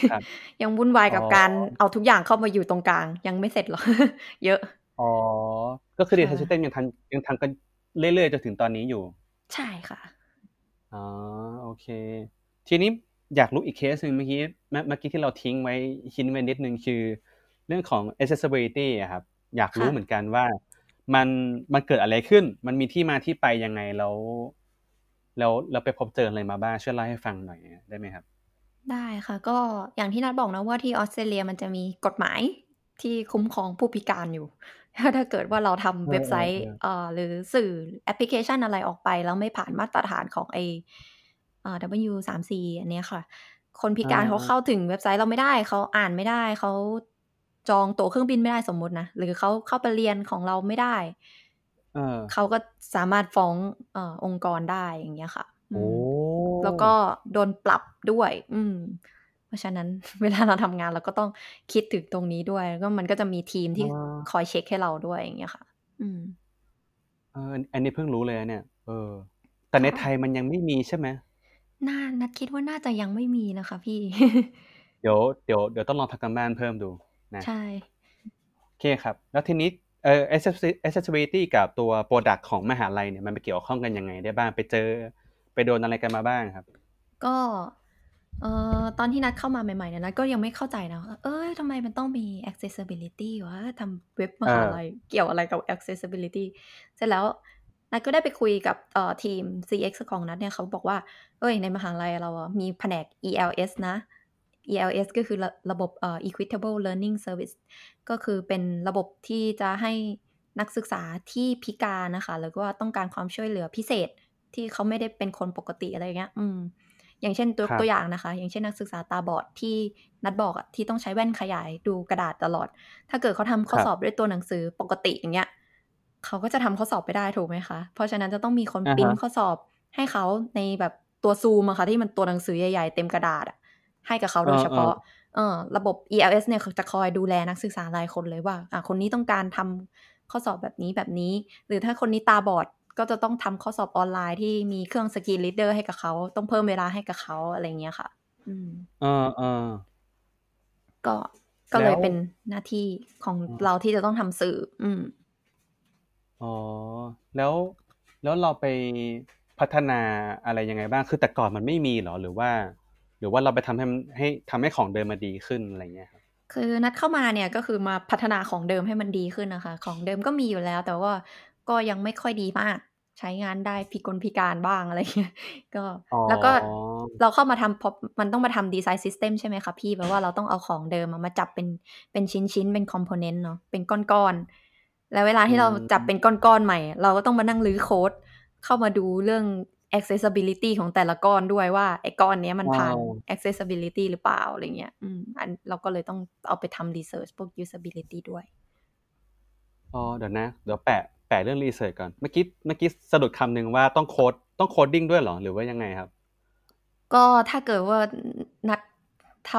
ยังวุ่นวายกับการเอาทุกอย่างเข้ามาอยู่ตรงกลาง ยังไม่เสร็จหรอก เยอะ อ๋อ ก็คือ design system ยังทำ ยังทำกันเรื่อย ๆ จนถึงตอนนี้อยู่ ใช่ค่ะ อ๋อ โอเค ทีนี้อยากรู้อีกเคสหนึ่งเมื่อกี้ เมื่อกี้ที่เราทิ้งไว้หินไว้นิดนึงคือเรื่องของ accessibility อะครับ อยากรู้เหมือนกันว่ามัน มันเกิดอะไรขึ้น มันมีที่มาที่ไปยังไง แล้ว แล้วเราไปพบเจออะไรมาบ้างช่วยเล่าให้ฟังหน่อยได้ไหมครับ ได้ค่ะ ก็อย่างที่นัดบอกนะว่าที่ออสเตรเลียมันจะมีกฎหมายที่คุ้มครองผู้พิการอยู่ ถ้าเกิดว่าเราทำเว็บไซต์เอ่อหรือสื่อแอปพลิเคชันอะไรออกไป แล้วไม่ผ่านมาตรฐานของไอเอ่อ W3C อันนี้ค่ะ คนพิการเขาเข้าถึงเว็บไซต์เราไม่ได้ เขาอ่านไม่ได้ เขาจองตั๋วเครื่องบินไม่ได้สมมุตินะ หรือเขาเข้าไปเรียนของเราไม่ได้ เขาก็สามารถฟ้องอองค์กรได้อย่างเงี้ยค่ะแล้วก็โดนปรับด้วย อืมราะฉะนั้นเวลาเราทำงานเราก็ต้องคิดถึงตรงนี้ด้วย ก็มันก็จะมีทีมที่คอยเช็คให้เราด้วยอย่างเงี้ยค่ะ อืมเอออันนี้เพิ่งรู้เลยเนี่ย เออ แต่ในไทยมันยังไม่มีใช่ไหมน่านัดคิดว่าน่าจะยังไม่มีนะคะพี่ เดี๋ยวเดี๋ยวเดี๋ยวต้องลองทำกันบ้านเพิ่มดูนะใช่โอเคครับ แล้วทีนี้ เอ่อ accessibility กับตัว product ของมหาลัยเนี่ยมันไปเกี่ยวข้องกันยังไงได้บ้างไปเจอไปโดนอะไรกันมาบ้างครับ ก็เอ่อตอนที่นัดเข้ามาใหม่ๆเนี่ยนัดก็ยังไม่เข้าใจนะเอ้ยทำไมมันต้องมี accessibility วะทำเว็บมหาลัยเกี่ยวอะไรกับ accessibility เสร็จแล้วนัดก็ได้ไปคุยกับเอ่อทีม CX ของนัดเนี่ยเขาบอกว่า เอ้ยในมหาลัยเราอะมีแผนก ELS นะ ELS ก็คือระระบบเอ่อ Equitable Learning Service ก็คือเป็นระบบที่จะให้นักศึกษาที่พิการนะคะ หรือว่าต้องการความช่วยเหลือพิเศษที่เขาไม่ได้เป็นคนปกติอะไรเงี้ย อืม อย่างเช่นตัวตัวอย่างนะคะ อย่างเช่นนักศึกษาตาบอดที่นัดบอกอะที่ต้องใช้แว่นขยายดูกระดาษตลอด ถ้าเกิดเขาทำข้อสอบด้วยตัวหนังสือปกติอย่างเงี้ยเขาก็จะทำข้อสอบไปได้ถูกไหมคะ เพราะฉะนั้นจะต้องมีคนปริ้นข้อสอบให้เขาในแบบตัวซูมอะค่ะที่มันตัวหนังสือใหญ่ๆเต็มกระดาษอะ ให้กับเขาโดยเฉพาะเออระบบ ELS เนี่ยจะคอยดูแลนักศึกษารายคนเลยว่าอะคนนี้ต้องการทำข้อสอบแบบนี้แบบนี้ หรือถ้าคนนี้ตาบอดก็จะต้องทำข้อสอบออนไลน์ที่มีเครื่อง screen reader ให้กับเขา ต้องเพิ่มเวลาให้กับเขาอะไรเงี้ยค่ะ อืมเออเออก็ก็เลแล้ยวเป็นหน้าที่ของอืมเราที่จะต้องทำสื่อ อืมอ๋อแล้วแล้วเราไปพัฒนาอะไรยังไงบ้างคือแต่ก่อนมันไม่มีเหรอหรือว่า หรือว่าเราไปทำให้มันให้ทำให้ของเดิมมาดีขึ้นอะไรเงี้ยครับคือนัดเข้ามาเนี่ยก็คือมาพัฒนาของเดิมให้มันดีขึ้นนะคะ ของเดิมก็มีอยู่แล้ว แต่ว่าก็ยังไม่ค่อยดีมาก ใช้งานได้พิกลพิการบ้างอะไรเงี้ยก็อ๋อแล้วก็เราเข้ามาทำพอมันต้องมาทำดีไซน์ซิสเต็มใช่ไหมคะพี่แปลว่าเราต้องเอาของเดิมอะมาจับเป็นเป็นชิ้นชิ้นๆเป็นคอมโพเนนต์เนาะเป็นก้อนๆแล้วเวลาที่เราจับเป็นก้อนๆใหม่ เราก็ต้องมานั่งรื้อโค้ดเข้ามาดูเรื่อง accessibility ของแต่ละก้อนด้วยว่าไอ้ก้อนเนี้ยมันผ่านอ๋อ accessibility หรือเปล่าอะไรเงี้ยอืมอันเราก็เลยต้องเอาไปทำ research พวก usability ด้วยอ๋อเดี๋ยวนะ เดี๋ยวแปะแปะเรื่อง research ก่อน เมื่อกี้เมื่อกี้สะดุดคำหนึ่งว่าต้องโค้ดต้อง coding ด้วยเหรอ หรือว่ายังไงครับ ก็ถ้าเกิดว่านัดท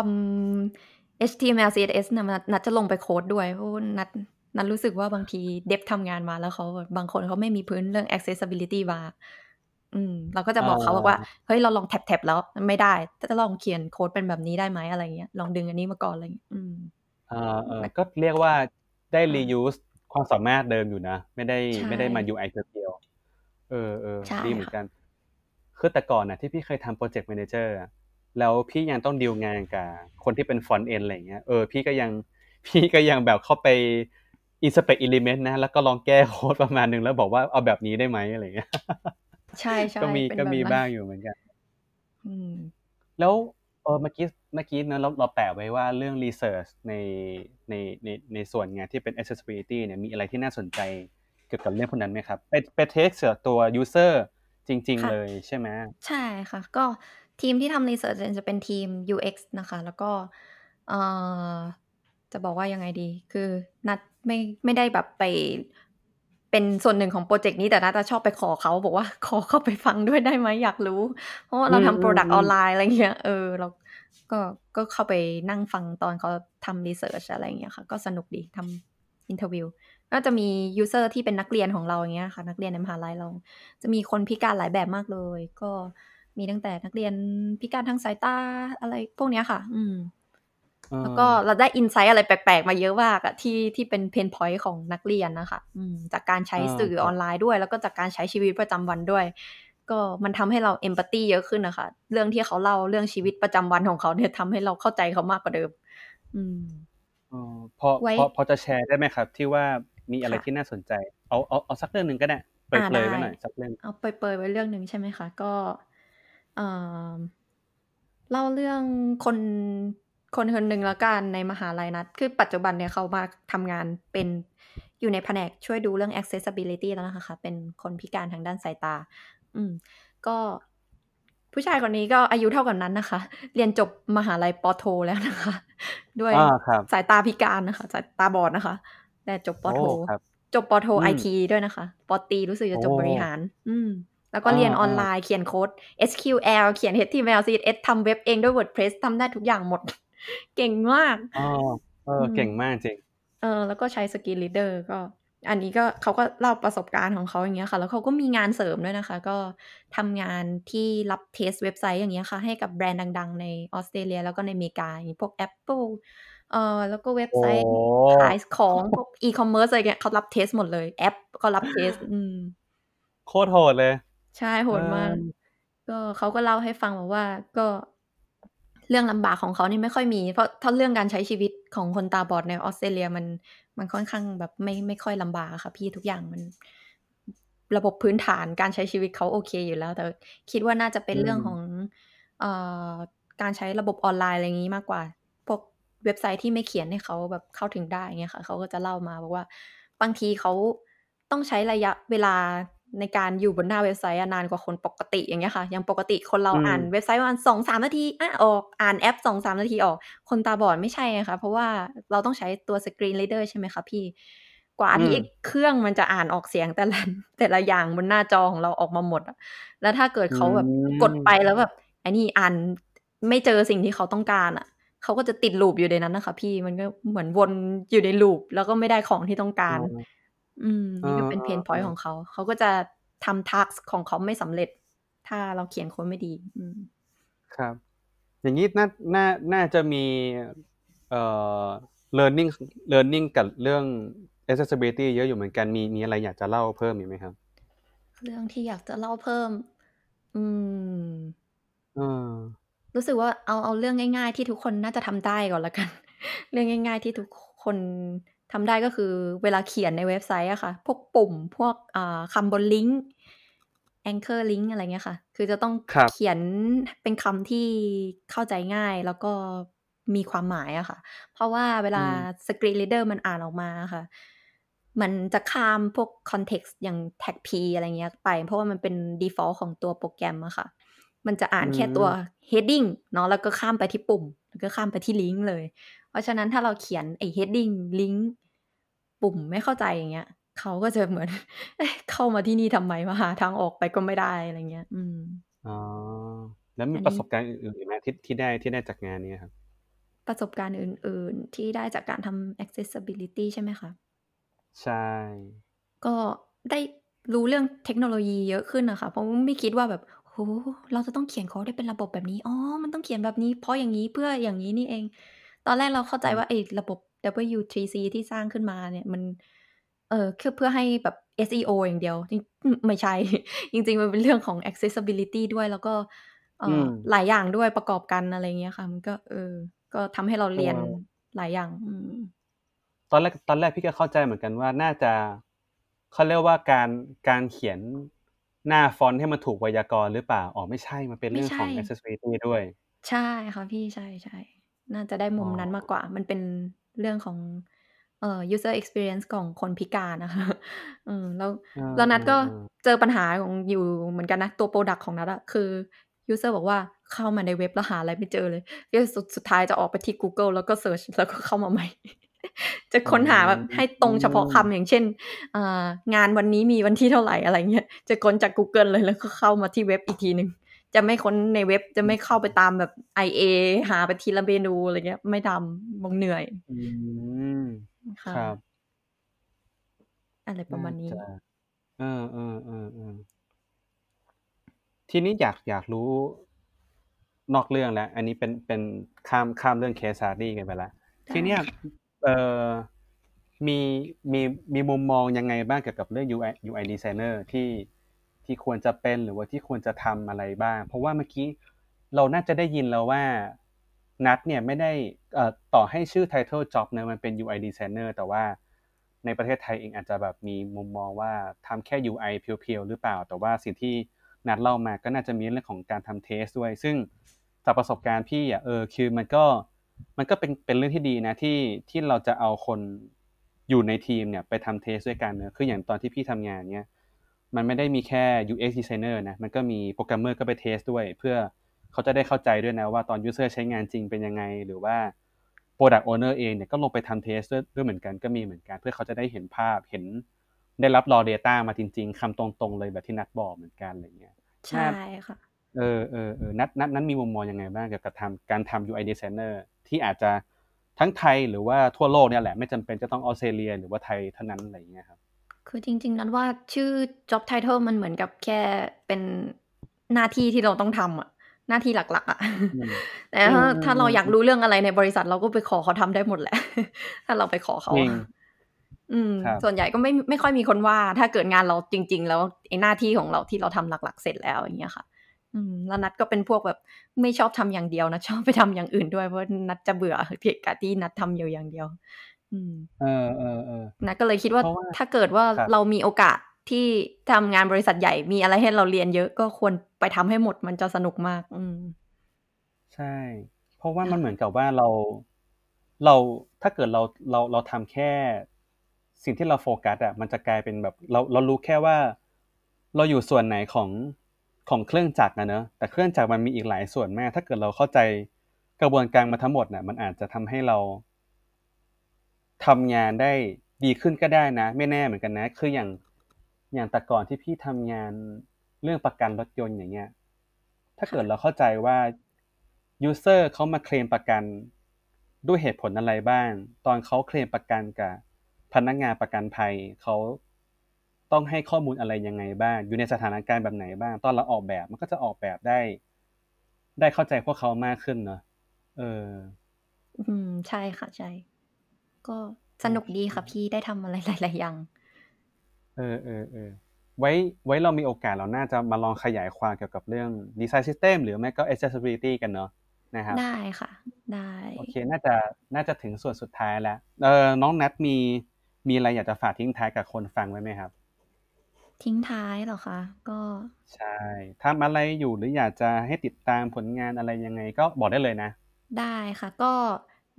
ำ HTML CSS นะนัดนัดจะลงไปโค้ดด้วยเพราะว่านัดนัดรู้สึกว่าบางที dev ทำงานมาแล้วเขาแบบบางคนเขาไม่มีพื้นเรื่อง accessibility มา อืมเราก็จะบอกเขาบอกว่าเฮ้ยเราลอง tab ๆแล้วไม่ได้จะลองเขียนโค้ดเป็นแบบนี้ได้ไหมอะไรเงี้ยลองดึงอันนี้มาก่อนอะไรเงี้ยอืมอ่าเออก็เรียกว่าได้อ่า reuse ความสามารถเดิมอยู่นะ ไม่ได้ใช่ไม่ได้มา UI เพียวๆเออเออใช่ดีเหมือนค่ะกันคือแต่ก่อนนะที่พี่เคยทำโปรเจกต์ a ม a นเจอร์แล้วพี่ยังต้องดีลงานกับคนที่เป็นฟอนต์เอนอะไรอย่างเงี้ยเออพี่ก็ยังพี่ก็ยังแบบเข้าไป inspect element นะ แล้วก็ลองแก้โค้ดประมาณหนึงแล้วบอกว่าเอาแบบนี้ได้ไหมอะไรอย่างเงี้ย ใช่ใช่ก็มีเป็นก็แบบมีนั้นบ้างอยู่เหมือนกันอืมแล้วเออเมื่อกี้เมื่อกี้เนอะเราเราแปะไว้ว่าเรื่อง research ในในในในส่วนงานที่เป็น accessibility เนี่ยมีอะไรที่น่าสนใจเกี่ยวกับเรื่องพวกนั้นไหมครับ ไปไปเทคเสือตัว user จริงค่ะๆเลยใช่ไหมใช่ค่ะ ก็ทีมที่ทำ research จะเป็นทีม UX นะคะ แล้วก็เอ่อจะบอกว่ายังไงดี คือนัดไม่ไม่ได้แบบไป เป็นส่วนหนึ่งของโปรเจกต์นี้แต่นัดจะชอบไปขอเขาบอกว่าขอเข้าไปฟังด้วยได้ไหมอยากรู้ เพราะว่าเราอืมทำ product อืมออนไลน์อะไรเงี้ยเออเราก็ก็เข้าไปนั่งฟังตอนเขาทำ research อะไรเงี้ยค่ะ ก็สนุกดีทำ interview ก็จะมี user ที่เป็นนักเรียนของเราอย่างเงี้ยค่ะ นักเรียนในมหาลัยเรา จะมีคนพิการหลายแบบมากเลย ก็มีตั้งแต่นักเรียนพิการทางสายตาอะไรพวกเนี้ยค่ะ อืมเออ แล้วก็เราได้ insight อะไรแปลกๆ มาเยอะมากอะที่ที่เป็น pain point ของนักเรียนนะคะอืมจากการใช้สื่อออนไลน์ด้วย แล้วก็จากการใช้ชีวิตประจำวันด้วย ก็มันทำให้เราเอมพัตตีเยอะขึ้นนะคะ เรื่องที่เขาเล่าเรื่องชีวิตประจำวันของเขาเนี่ยทำให้เราเข้าใจเขามากกว่าเดิม อืมเออพอไว้พอพอจะแชร์ได้ไหมครับ ที่ว่ามีอะไรค่ะที่น่าสนใจ เอาเอาเอาสักเรื่องหนึ่งก็ได้เปรอ่ายได้ๆไว้หน่อยสักเรื่องเอาเปรยๆไว้เรื่องหนึ่งใช่ไหมคะก็เอ่อเล่าเรื่องคน คนคนหนึ่งละกันในมหาลัยนัด คือปัจจุบันเนี่ยเขามาทำงานเป็นอยู่ในแผนกช่วยดูเรื่อง accessibility แล้วนะคะ เป็นคนพิการทางด้านสายตา อืม ก็ผู้ชายคนนี้ก็อายุเท่ากันนั้นนะคะ เรียนจบมหาลัยปอโทแล้วนะคะ ด้วยอ่าครับสายตาพิการนะคะ สายตาบอดนะคะ แต่จบปอโทโอ้ครับจบปอโทอืมไอทีด้วยนะคะปอตรีรู้สึกจะจบโอ้บริหาร อืม แล้วก็อ่าเรียนออนอ่าไลน์เขียนโค้ด SQL เขียน HTML CSS ทำเว็บเองด้วย WordPress ทำได้ทุกอย่างหมด เก่งมากอ๋อเอออมเก่งมากจริง เออ แล้วก็ใช้ screen reader ก็ อันนี้ก็เขาก็เล่าประสบการณ์ของเขาอย่างเงี้ยค่ะ แล้วเขาก็มีงานเสริมด้วยนะคะ ก็ทำงานที่รับ test เว็บไซต์อย่างเงี้ยค่ะ ให้กับแบรนด์ดัง ๆ ในออสเตรเลีย แล้วก็ในอเมริกาอย่างพวก Apple เอ่อแล้วก็เว็บไซต์โอ้ขายของพวกอีคอมเมิร์ซอะไรเงี้ยเขารับ test หมดเลยแอปก็รับ test อืมโคตรโหดเลย ใช่โหดมากเออก็เขาก็เล่าให้ฟังบอกว่าก็ เรื่องลำบากของเขานี่ไม่ค่อยมี เพราะถ้าเรื่องการใช้ชีวิตของคนตาบอดในออสเตรเลียมันมันค่อนข้างแบบไม่ไม่ค่อยลำบากอะค่ะ พี่ทุกอย่างมัน ระบบพื้นฐานการใช้ชีวิตเขาโอเคอยู่แล้ว แต่คิดว่าน่าจะเป็นอืมเรื่องของเอ่อการใช้ระบบออนไลน์อะไรอย่างนี้มากกว่า พวกเว็บไซต์ที่ไม่เขียนให้เขาแบบเข้าถึงได้เงี้ยค่ะเขาก็จะเล่ามาบอกว่า บางทีเขาต้องใช้ระยะเวลา ในการอยู่บนหน้าเว็บไซต์อะนานกว่าคนปกติอย่างเงี้ยค่ะอย่างปกติคนเราอืมอ่านเว็บไซต์ประมาณสองสามนาทีอะออกอ่านแอปสองสามนาทีออก คนตาบอดไม่ใช่นะคะเพราะว่าเราต้องใช้ตัวสกรีน r ร a เดอร์ใช่ไหมคะพี่ กว่าที่อืมเครื่องมันจะอ่านออกเสียงแต่ละแต่ละอย่างบนหน้าจอของเราออกมาหมดอะแล้วถ้าเกิดเขาแบบอืมกดไปแล้วแบบไอ้นี่อ่านไม่เจอสิ่งที่เขาต้องการอะเขาก็จะติดลูปอยู่ในนั้นนะคะ พี่มันก็เหมือนวนอยู่ใน loop แล้วก็ไม่ได้ของที่ต้องการ อ๋ออืม นี่ก็เป็นอ่าเพนพอยต์อ่าของเขา เขาก็จะทำ task ของเขาไม่สำเร็จ ถ้าเราเขียนโค้ดไม่ดี อืม ครับ อย่างนี้น่าน่าน่าจะมีเอ่อ learning learning กับเรื่อง accessibility เยอะอยู่เหมือนกัน มีมีอะไรอยากจะเล่าเพิ่มอีกไหมครับ เรื่องที่อยากจะเล่าเพิ่ม อืมเออรู้สึกว่าเอาเอาเรื่องง่าย ๆ ที่ทุกคนน่าจะทำได้ก่อนละกัน เรื่องง่าย ๆ ที่ทุกคน ทำได้ก็คือเวลาเขียนในเว็บไซต์อะค่ะ พวกปุ่มพวกอ่าคำบนลิงก์ anchor link อะไรเงี้ยค่ะ คือจะต้องครับเขียนเป็นคำที่เข้าใจง่ายแล้วก็มีความหมายอะค่ะ เพราะว่าเวลาอืม screen reader มันอ่านออกมาค่ะ มันจะข้ามพวก context อย่าง tag p อะไรเงี้ยไป เพราะว่ามันเป็น default ของตัวโปรแกรมอะค่ะ มันจะอ่านแค่ตัว heading เนาะแล้วก็ข้ามไปที่ปุ่ม แล้วก็ข้ามไปที่ลิงก์เลยเพ ราะฉะนั้นถ้าเราเขียนไอ้ heading ลิงก์ปุ่มไม่เข้าใจอย่างเงี้ยเขาก็จะเหมือนเอ๊ะเข้ามาที่นี่ทำไมมาหาทางออกไปก็ไม่ได้อะไรเงี้ย อืมอ๋อแล้วมีอันนี้ประสบการณ์อื่นๆอีกไหมที่ที่ได้ที่ได้จากงานนี้ครับ ประสบการณ์อื่น ๆ ที่ได้จากการทำ accessibility ใช่ไหมคะ ใช่ ก็ได้รู้เรื่องเทคโนโลยีเยอะขึ้นน่ะค่ะเพราะไม่คิดว่าแบบโอ้โฮเราจะต้องเขียนโคดได้เป็นระบบแบบนี้ อ๋อ มันต้องเขียนแบบนี้ เพราะอย่างงี้เพื่ออย่างงี้นี่เอง ตอนแรกเราเข้าใจอืมว่าไอ้ระบบ W3C ที่สร้างขึ้นมาเนี่ยมัน เอ่อคือเพื่อให้แบบ SEO อย่างเดียวจริงอืมไม่ใช่ จริง ๆ มันเป็นเรื่องของ accessibility ด้วยแล้วก็เอ่อือมหลายอย่างด้วยประกอบกันอะไรเงี้ยค่ะ มันก็ เออ ก็ทำให้เราเอเรียนอหลายอย่างอืมตอนแรกตอนแรกพี่ก็เข้าใจเหมือนกันว่าน่าจะเขาเรียกว่าการการเขียนหน้าฟอนต์ให้มันถูกไวยากรณ์หรือเปล่า อ๋อไม่ใช่ มันเป็นไม่เรื่องใชของ่ accessibility ด้วย ใช่ค่ะพี่ใช่ๆ น่าจะได้อ๋มุอมนั้นมากกว่า มันเป็นเรื่องของเอ่อ user experience ของคนพิการอะค่ะอืมแล้วเออแล้วนัดก็ๆๆเจอปัญหาของอยู่เหมือนกันนะ ตัวพรอดักต์ของนัดอะคือuser บอกว่าเข้ามาในเว็บแล้วหาอะไรไม่เจอเลยก็สุดสุดท้ายจะออกไปที่กูเกิลแล้วก็ search แล้วก็เข้ามาใหม่ จะอืค้นหาแบบให้ตรงเฉพาะคำมอย่างเช่นอ่างานวันนี้มีวันที่เท่าไรอะไรเงี้ย จะค้นจากกูเกิลเลยแล้วก็เข้ามาที่เว็บอีกทีหนึ่ง จะไม่ค้นในเว็บจะไม่เข้าไปตามแบบ IA หาไปทีละเมนูอะไรเงี้ย ไม่ทำมันเหนื่อยอืมค่ะครับ อะไรประน่ามาณนี้จะเออๆๆๆทีนี้อยากอยากรู้นอกเรื่องแล้ว อันนี้เป็นเป็นข้ามข้ามเรื่อง case study กันไปแล้วได้ทีเนี้ยค่ะเอ่อมีมีมีมุมมองยังไงบ้างเกี่ยวกับเรื่อง UI UI designer ที่ ที่ควรจะเป็นหรือว่าที่ควรจะทำอะไรบ้าง เพราะว่าเมื่อกี้เราน่าจะได้ยินแล้วว่านัดเนี่ยไม่ได้ต่อให้ชื่อ title job นะมันเป็น UI designer แต่ว่าในประเทศไทยเองอาจจะแบบมีมุมมองว่าทำแค่ UI เพียวๆหรือเปล่า แต่ว่าสิ่งที่นัดเล่ามาก็น่าจะมีเรื่องของการทำ test ด้วย ซึ่งจากประสบการณ์พี่อะเออคือมันก็มันก็เป็นเป็นเรื่องที่ดีนะที่ที่เราจะเอาคนอยู่ในทีมเนี่ยไปทำ test ด้วยกันเนอะคืออย่างตอนที่พี่ทำงานเนี้ย มันไม่ได้มีแค่ UX designer นะ มันก็มีโปรแกรมเมอร์ก็ไป test ด้วย เพื่อเขาจะได้เข้าใจด้วยนะว่าตอน user ใช้งานจริงเป็นยังไง หรือว่า product owner เองเนี่ยก็ลงไปทำเทสด้วยด้วยเหมือนกันก็มีเหมือนกัน เพื่อเขาจะได้เห็นภาพเห็นได้รับ raw data มาจริง ๆคำตรงๆเลยแบบที่นัดบอกเหมือนกันอะไรเงี้ยใช่ค่ะเออเออเออนัดนัดนัดมีมุมมองยังไงบ้างเกี่ยวกับทำการทำ UI designer ที่อาจจะทั้งไทยหรือว่าทั่วโลกเนี่ยแหละ ไม่จำเป็นจะต้องออสเตรเลีย หรือว่าไทยเท่านั้นอะไรเงี้ยครับ คือจริง ๆ นั้นว่าชื่อ job title มันเหมือนกับแค่เป็นหน้าที่ที่เราต้องทำอะหน้าที่หลัก ๆอะอืมแต่อืถ้ามถ้าเราอยากๆๆรู้เรื่องอะไรในบริษัทเราก็ไปขอเขาทำได้หมดแหละ ถ้าเราไปขอเขาจริอะงอืมครับส่วนใหญ่ก็ไม่ไม่ค่อยมีคนว่า ถ้าเกิดงานเราจริง ๆ แล้วไอ้หน้าที่ของเราที่เราทำหลัก ๆ เสร็จแล้วอย่างเงี้ยค่ะ อืม แล้วนัดก็เป็นพวกแบบไม่ชอบทำอย่างเดียวนะชอบไปทำอย่างอื่นด้วยเพราะนัดจะเบื่อเพียกับที่นัดทำอยู่อย่างเดียวอืม เออเออเออนัดก็เลยคิดว่าเพราะว่าถ้าเกิดว่าครับเรามีโอกาสที่ทำงานบริษัทใหญ่มีอะไรให้เราเรียนเยอะก็ควรไปทำให้หมดมันจะสนุกมาก อืมใช่ เพราะว่ามันค่ะเหมือนกับว่าเรา เราถ้าเกิดเราเราเราทำแค่ สิ่งที่เราโฟกัสอะมันจะกลายเป็นแบบ เราเรารู้แค่ว่า เราอยู่ส่วนไหนของของเครื่องจักรนะเนอะแต่เครื่องจักรมันมีอีกหลายส่วนมาก ถ้าเกิดเราเข้าใจกระบวนการมาทั้งหมดน่ะ มันอาจจะทำให้เรา ทำงานได้ดีขึ้นก็ได้นะ ไม่แน่เหมือนกันนะ คืออย่างอย่างแต่ก่อนที่พี่ทำงานเรื่องประกันรถยนต์อย่างเงี้ย ถ้าเกิดเราเข้าใจว่ายูเซอร์เขามาเคลมประกันด้วยเหตุผลอะไรบ้าง ตอนเขาเคลมประกันกับพนักงานประกันภัยเขาต้องให้ข้อมูลอะไรยังไงบ้าง อยู่ในสถานการณ์แบบไหนบ้าง ตอนเราออกแบบมันก็จะออกแบบได้ ได้เข้าใจพวกเขามากขึ้นเนาะเออ อืม ใช่ค่ะ ใช่ ก็สนุกดีค่ะพี่ได้ทำอะไรหลายๆอย่างเออเออเออไว้ไว้เรามีโอกาสเราน่าจะมาลองขยายความเกี่ยวกับเรื่องดีไซน์ซิสเต็มหรือไม่ก็ accessibility กันเนาะนะครับได้ค่ะ ได้โอเคน่าจะน่าจะถึงส่วนสุดท้ายแล้วเออน้องนัทมีมีอะไรอยากจะฝากทิ้งท้ายกับคนฟังไว้ไหมครับ ทิ้งท้ายเหรอคะก็ใช่ทำอะไรอยู่หรืออยากจะให้ติดตามผลงานอะไรยังไง ก็บอกได้เลยนะ ได้ค่ะก็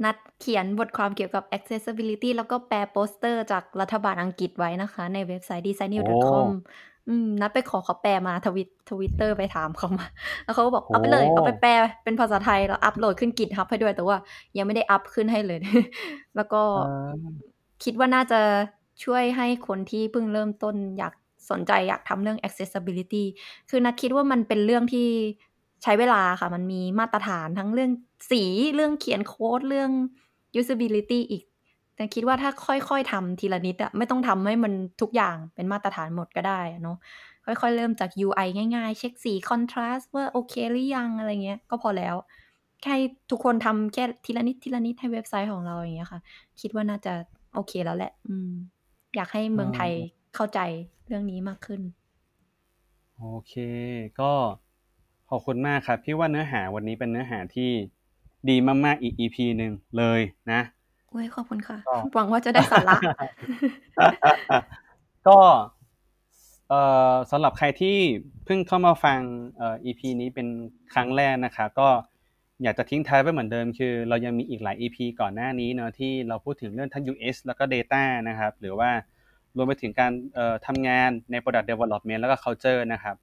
นัดเขียนบทความเกี่ยวกับ accessibility แล้วก็แปลโปสเตอร์จากรัฐบาลอังกฤษไว้นะคะ ในเว็บไซต์ designnew.com อืมนัดไปขอเขาแปลมาทวิตทวิตเตอร์ไปถามเขามา แล้วเขาก็บอกโอ้เอาไปเลย เอาไปแปลเป็นภาษาไทย แล้วอัพโหลดขึ้น GitHub ให้ด้วย แต่ว่ายังไม่ได้อัพขึ้นให้เลย แล้วก็เออคิดว่าน่าจะช่วยให้คนที่เพิ่งเริ่มต้นอยากสนใจอยากทำเรื่อง accessibility คือนัดคิดว่ามันเป็นเรื่องที่ ใช้เวลาค่ะ มันมีมาตรฐานทั้งเรื่องสีเรื่องเขียนโค้ดเรื่อง usability อีก แต่คิดว่าถ้าค่อยๆทำทีละนิดอะไม่ต้องทำให้มันทุกอย่างเป็นมาตรฐานหมดก็ได้อะเนาะค่อยๆ เริ่มจาก UI ง่ายๆ เช็คสี contrast ว่าโอเคหรือยังอะไรเงี้ย ก็พอแล้ว แค่ทุกคนทำแค่ทีละนิดทีละนิดให้เว็บไซต์ของเราอย่างเงี้ยค่ะ คิดว่าน่าจะโอเคแล้วแหละ อืม อยากให้เมืองไทยเข้าใจเรื่องนี้มากขึ้น โอเค ก็ ขอบคุณมากครับ พี่ว่าเนื้อหาวันนี้เป็นเนื้อหาที่ดีมากๆอีก EP หนึ่งเลยนะโอ้ยขอบคุณค่ะก็หวังว่าจะได้สาระก็เอ่อสำหรับใครที่เพิ่งเข้ามาฟังเอ่อ EP นี้เป็นครั้งแรกนะครับก็อยากจะทิ้งท้ายไว้เหมือนเดิมคือ เรายังมีอีกหลาย EP ก่อนหน้านี้เนาะที่เราพูดถึงเรื่องทั้ง US แล้วก็ Data นะครับ หรือว่ารวมไปถึงการเอ่อทำงานใน Product Development แล้วก็ Culture นะครับ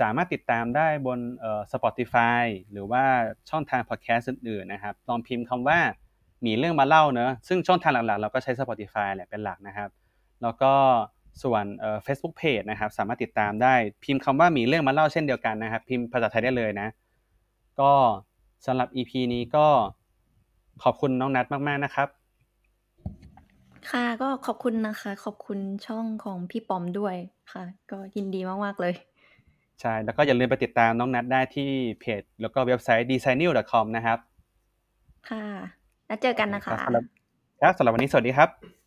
สามารถติดตามได้บนเอ่อ Spotify หรือว่าช่องทาง podcast อื่นๆนะครับลองพิมพ์คำว่ามีเรื่องมาเล่าเนอะซึ่งช่องทางหลักๆ เราก็ใช้ Spotify แหละเป็นหลักนะครับ แล้วก็ส่วนเอ่อ Facebook Page นะครับ สามารถติดตามได้พิมพ์คำว่ามีเรื่องมาเล่าเช่นเดียวกันนะครับ พิมพ์ภาษาไทยได้เลยนะ ก็สำหรับ EP นี้ก็ขอบคุณน้องนัทมาก ๆ นะครับ ค่ะก็ขอบคุณนะคะ ขอบคุณช่องของพี่ปอมด้วยค่ะ ก็ยินดีมาก ๆ เลย ใช่ แล้วก็อย่าลืมไปติดตามน้องนัทได้ที่เพจ แล้วก็เว็บไซต์ designnew.com นะครับ ค่ะ แล้วเจอกันนะคะรับสำหรับครับสำหรับวันนี้สวัสดีครับ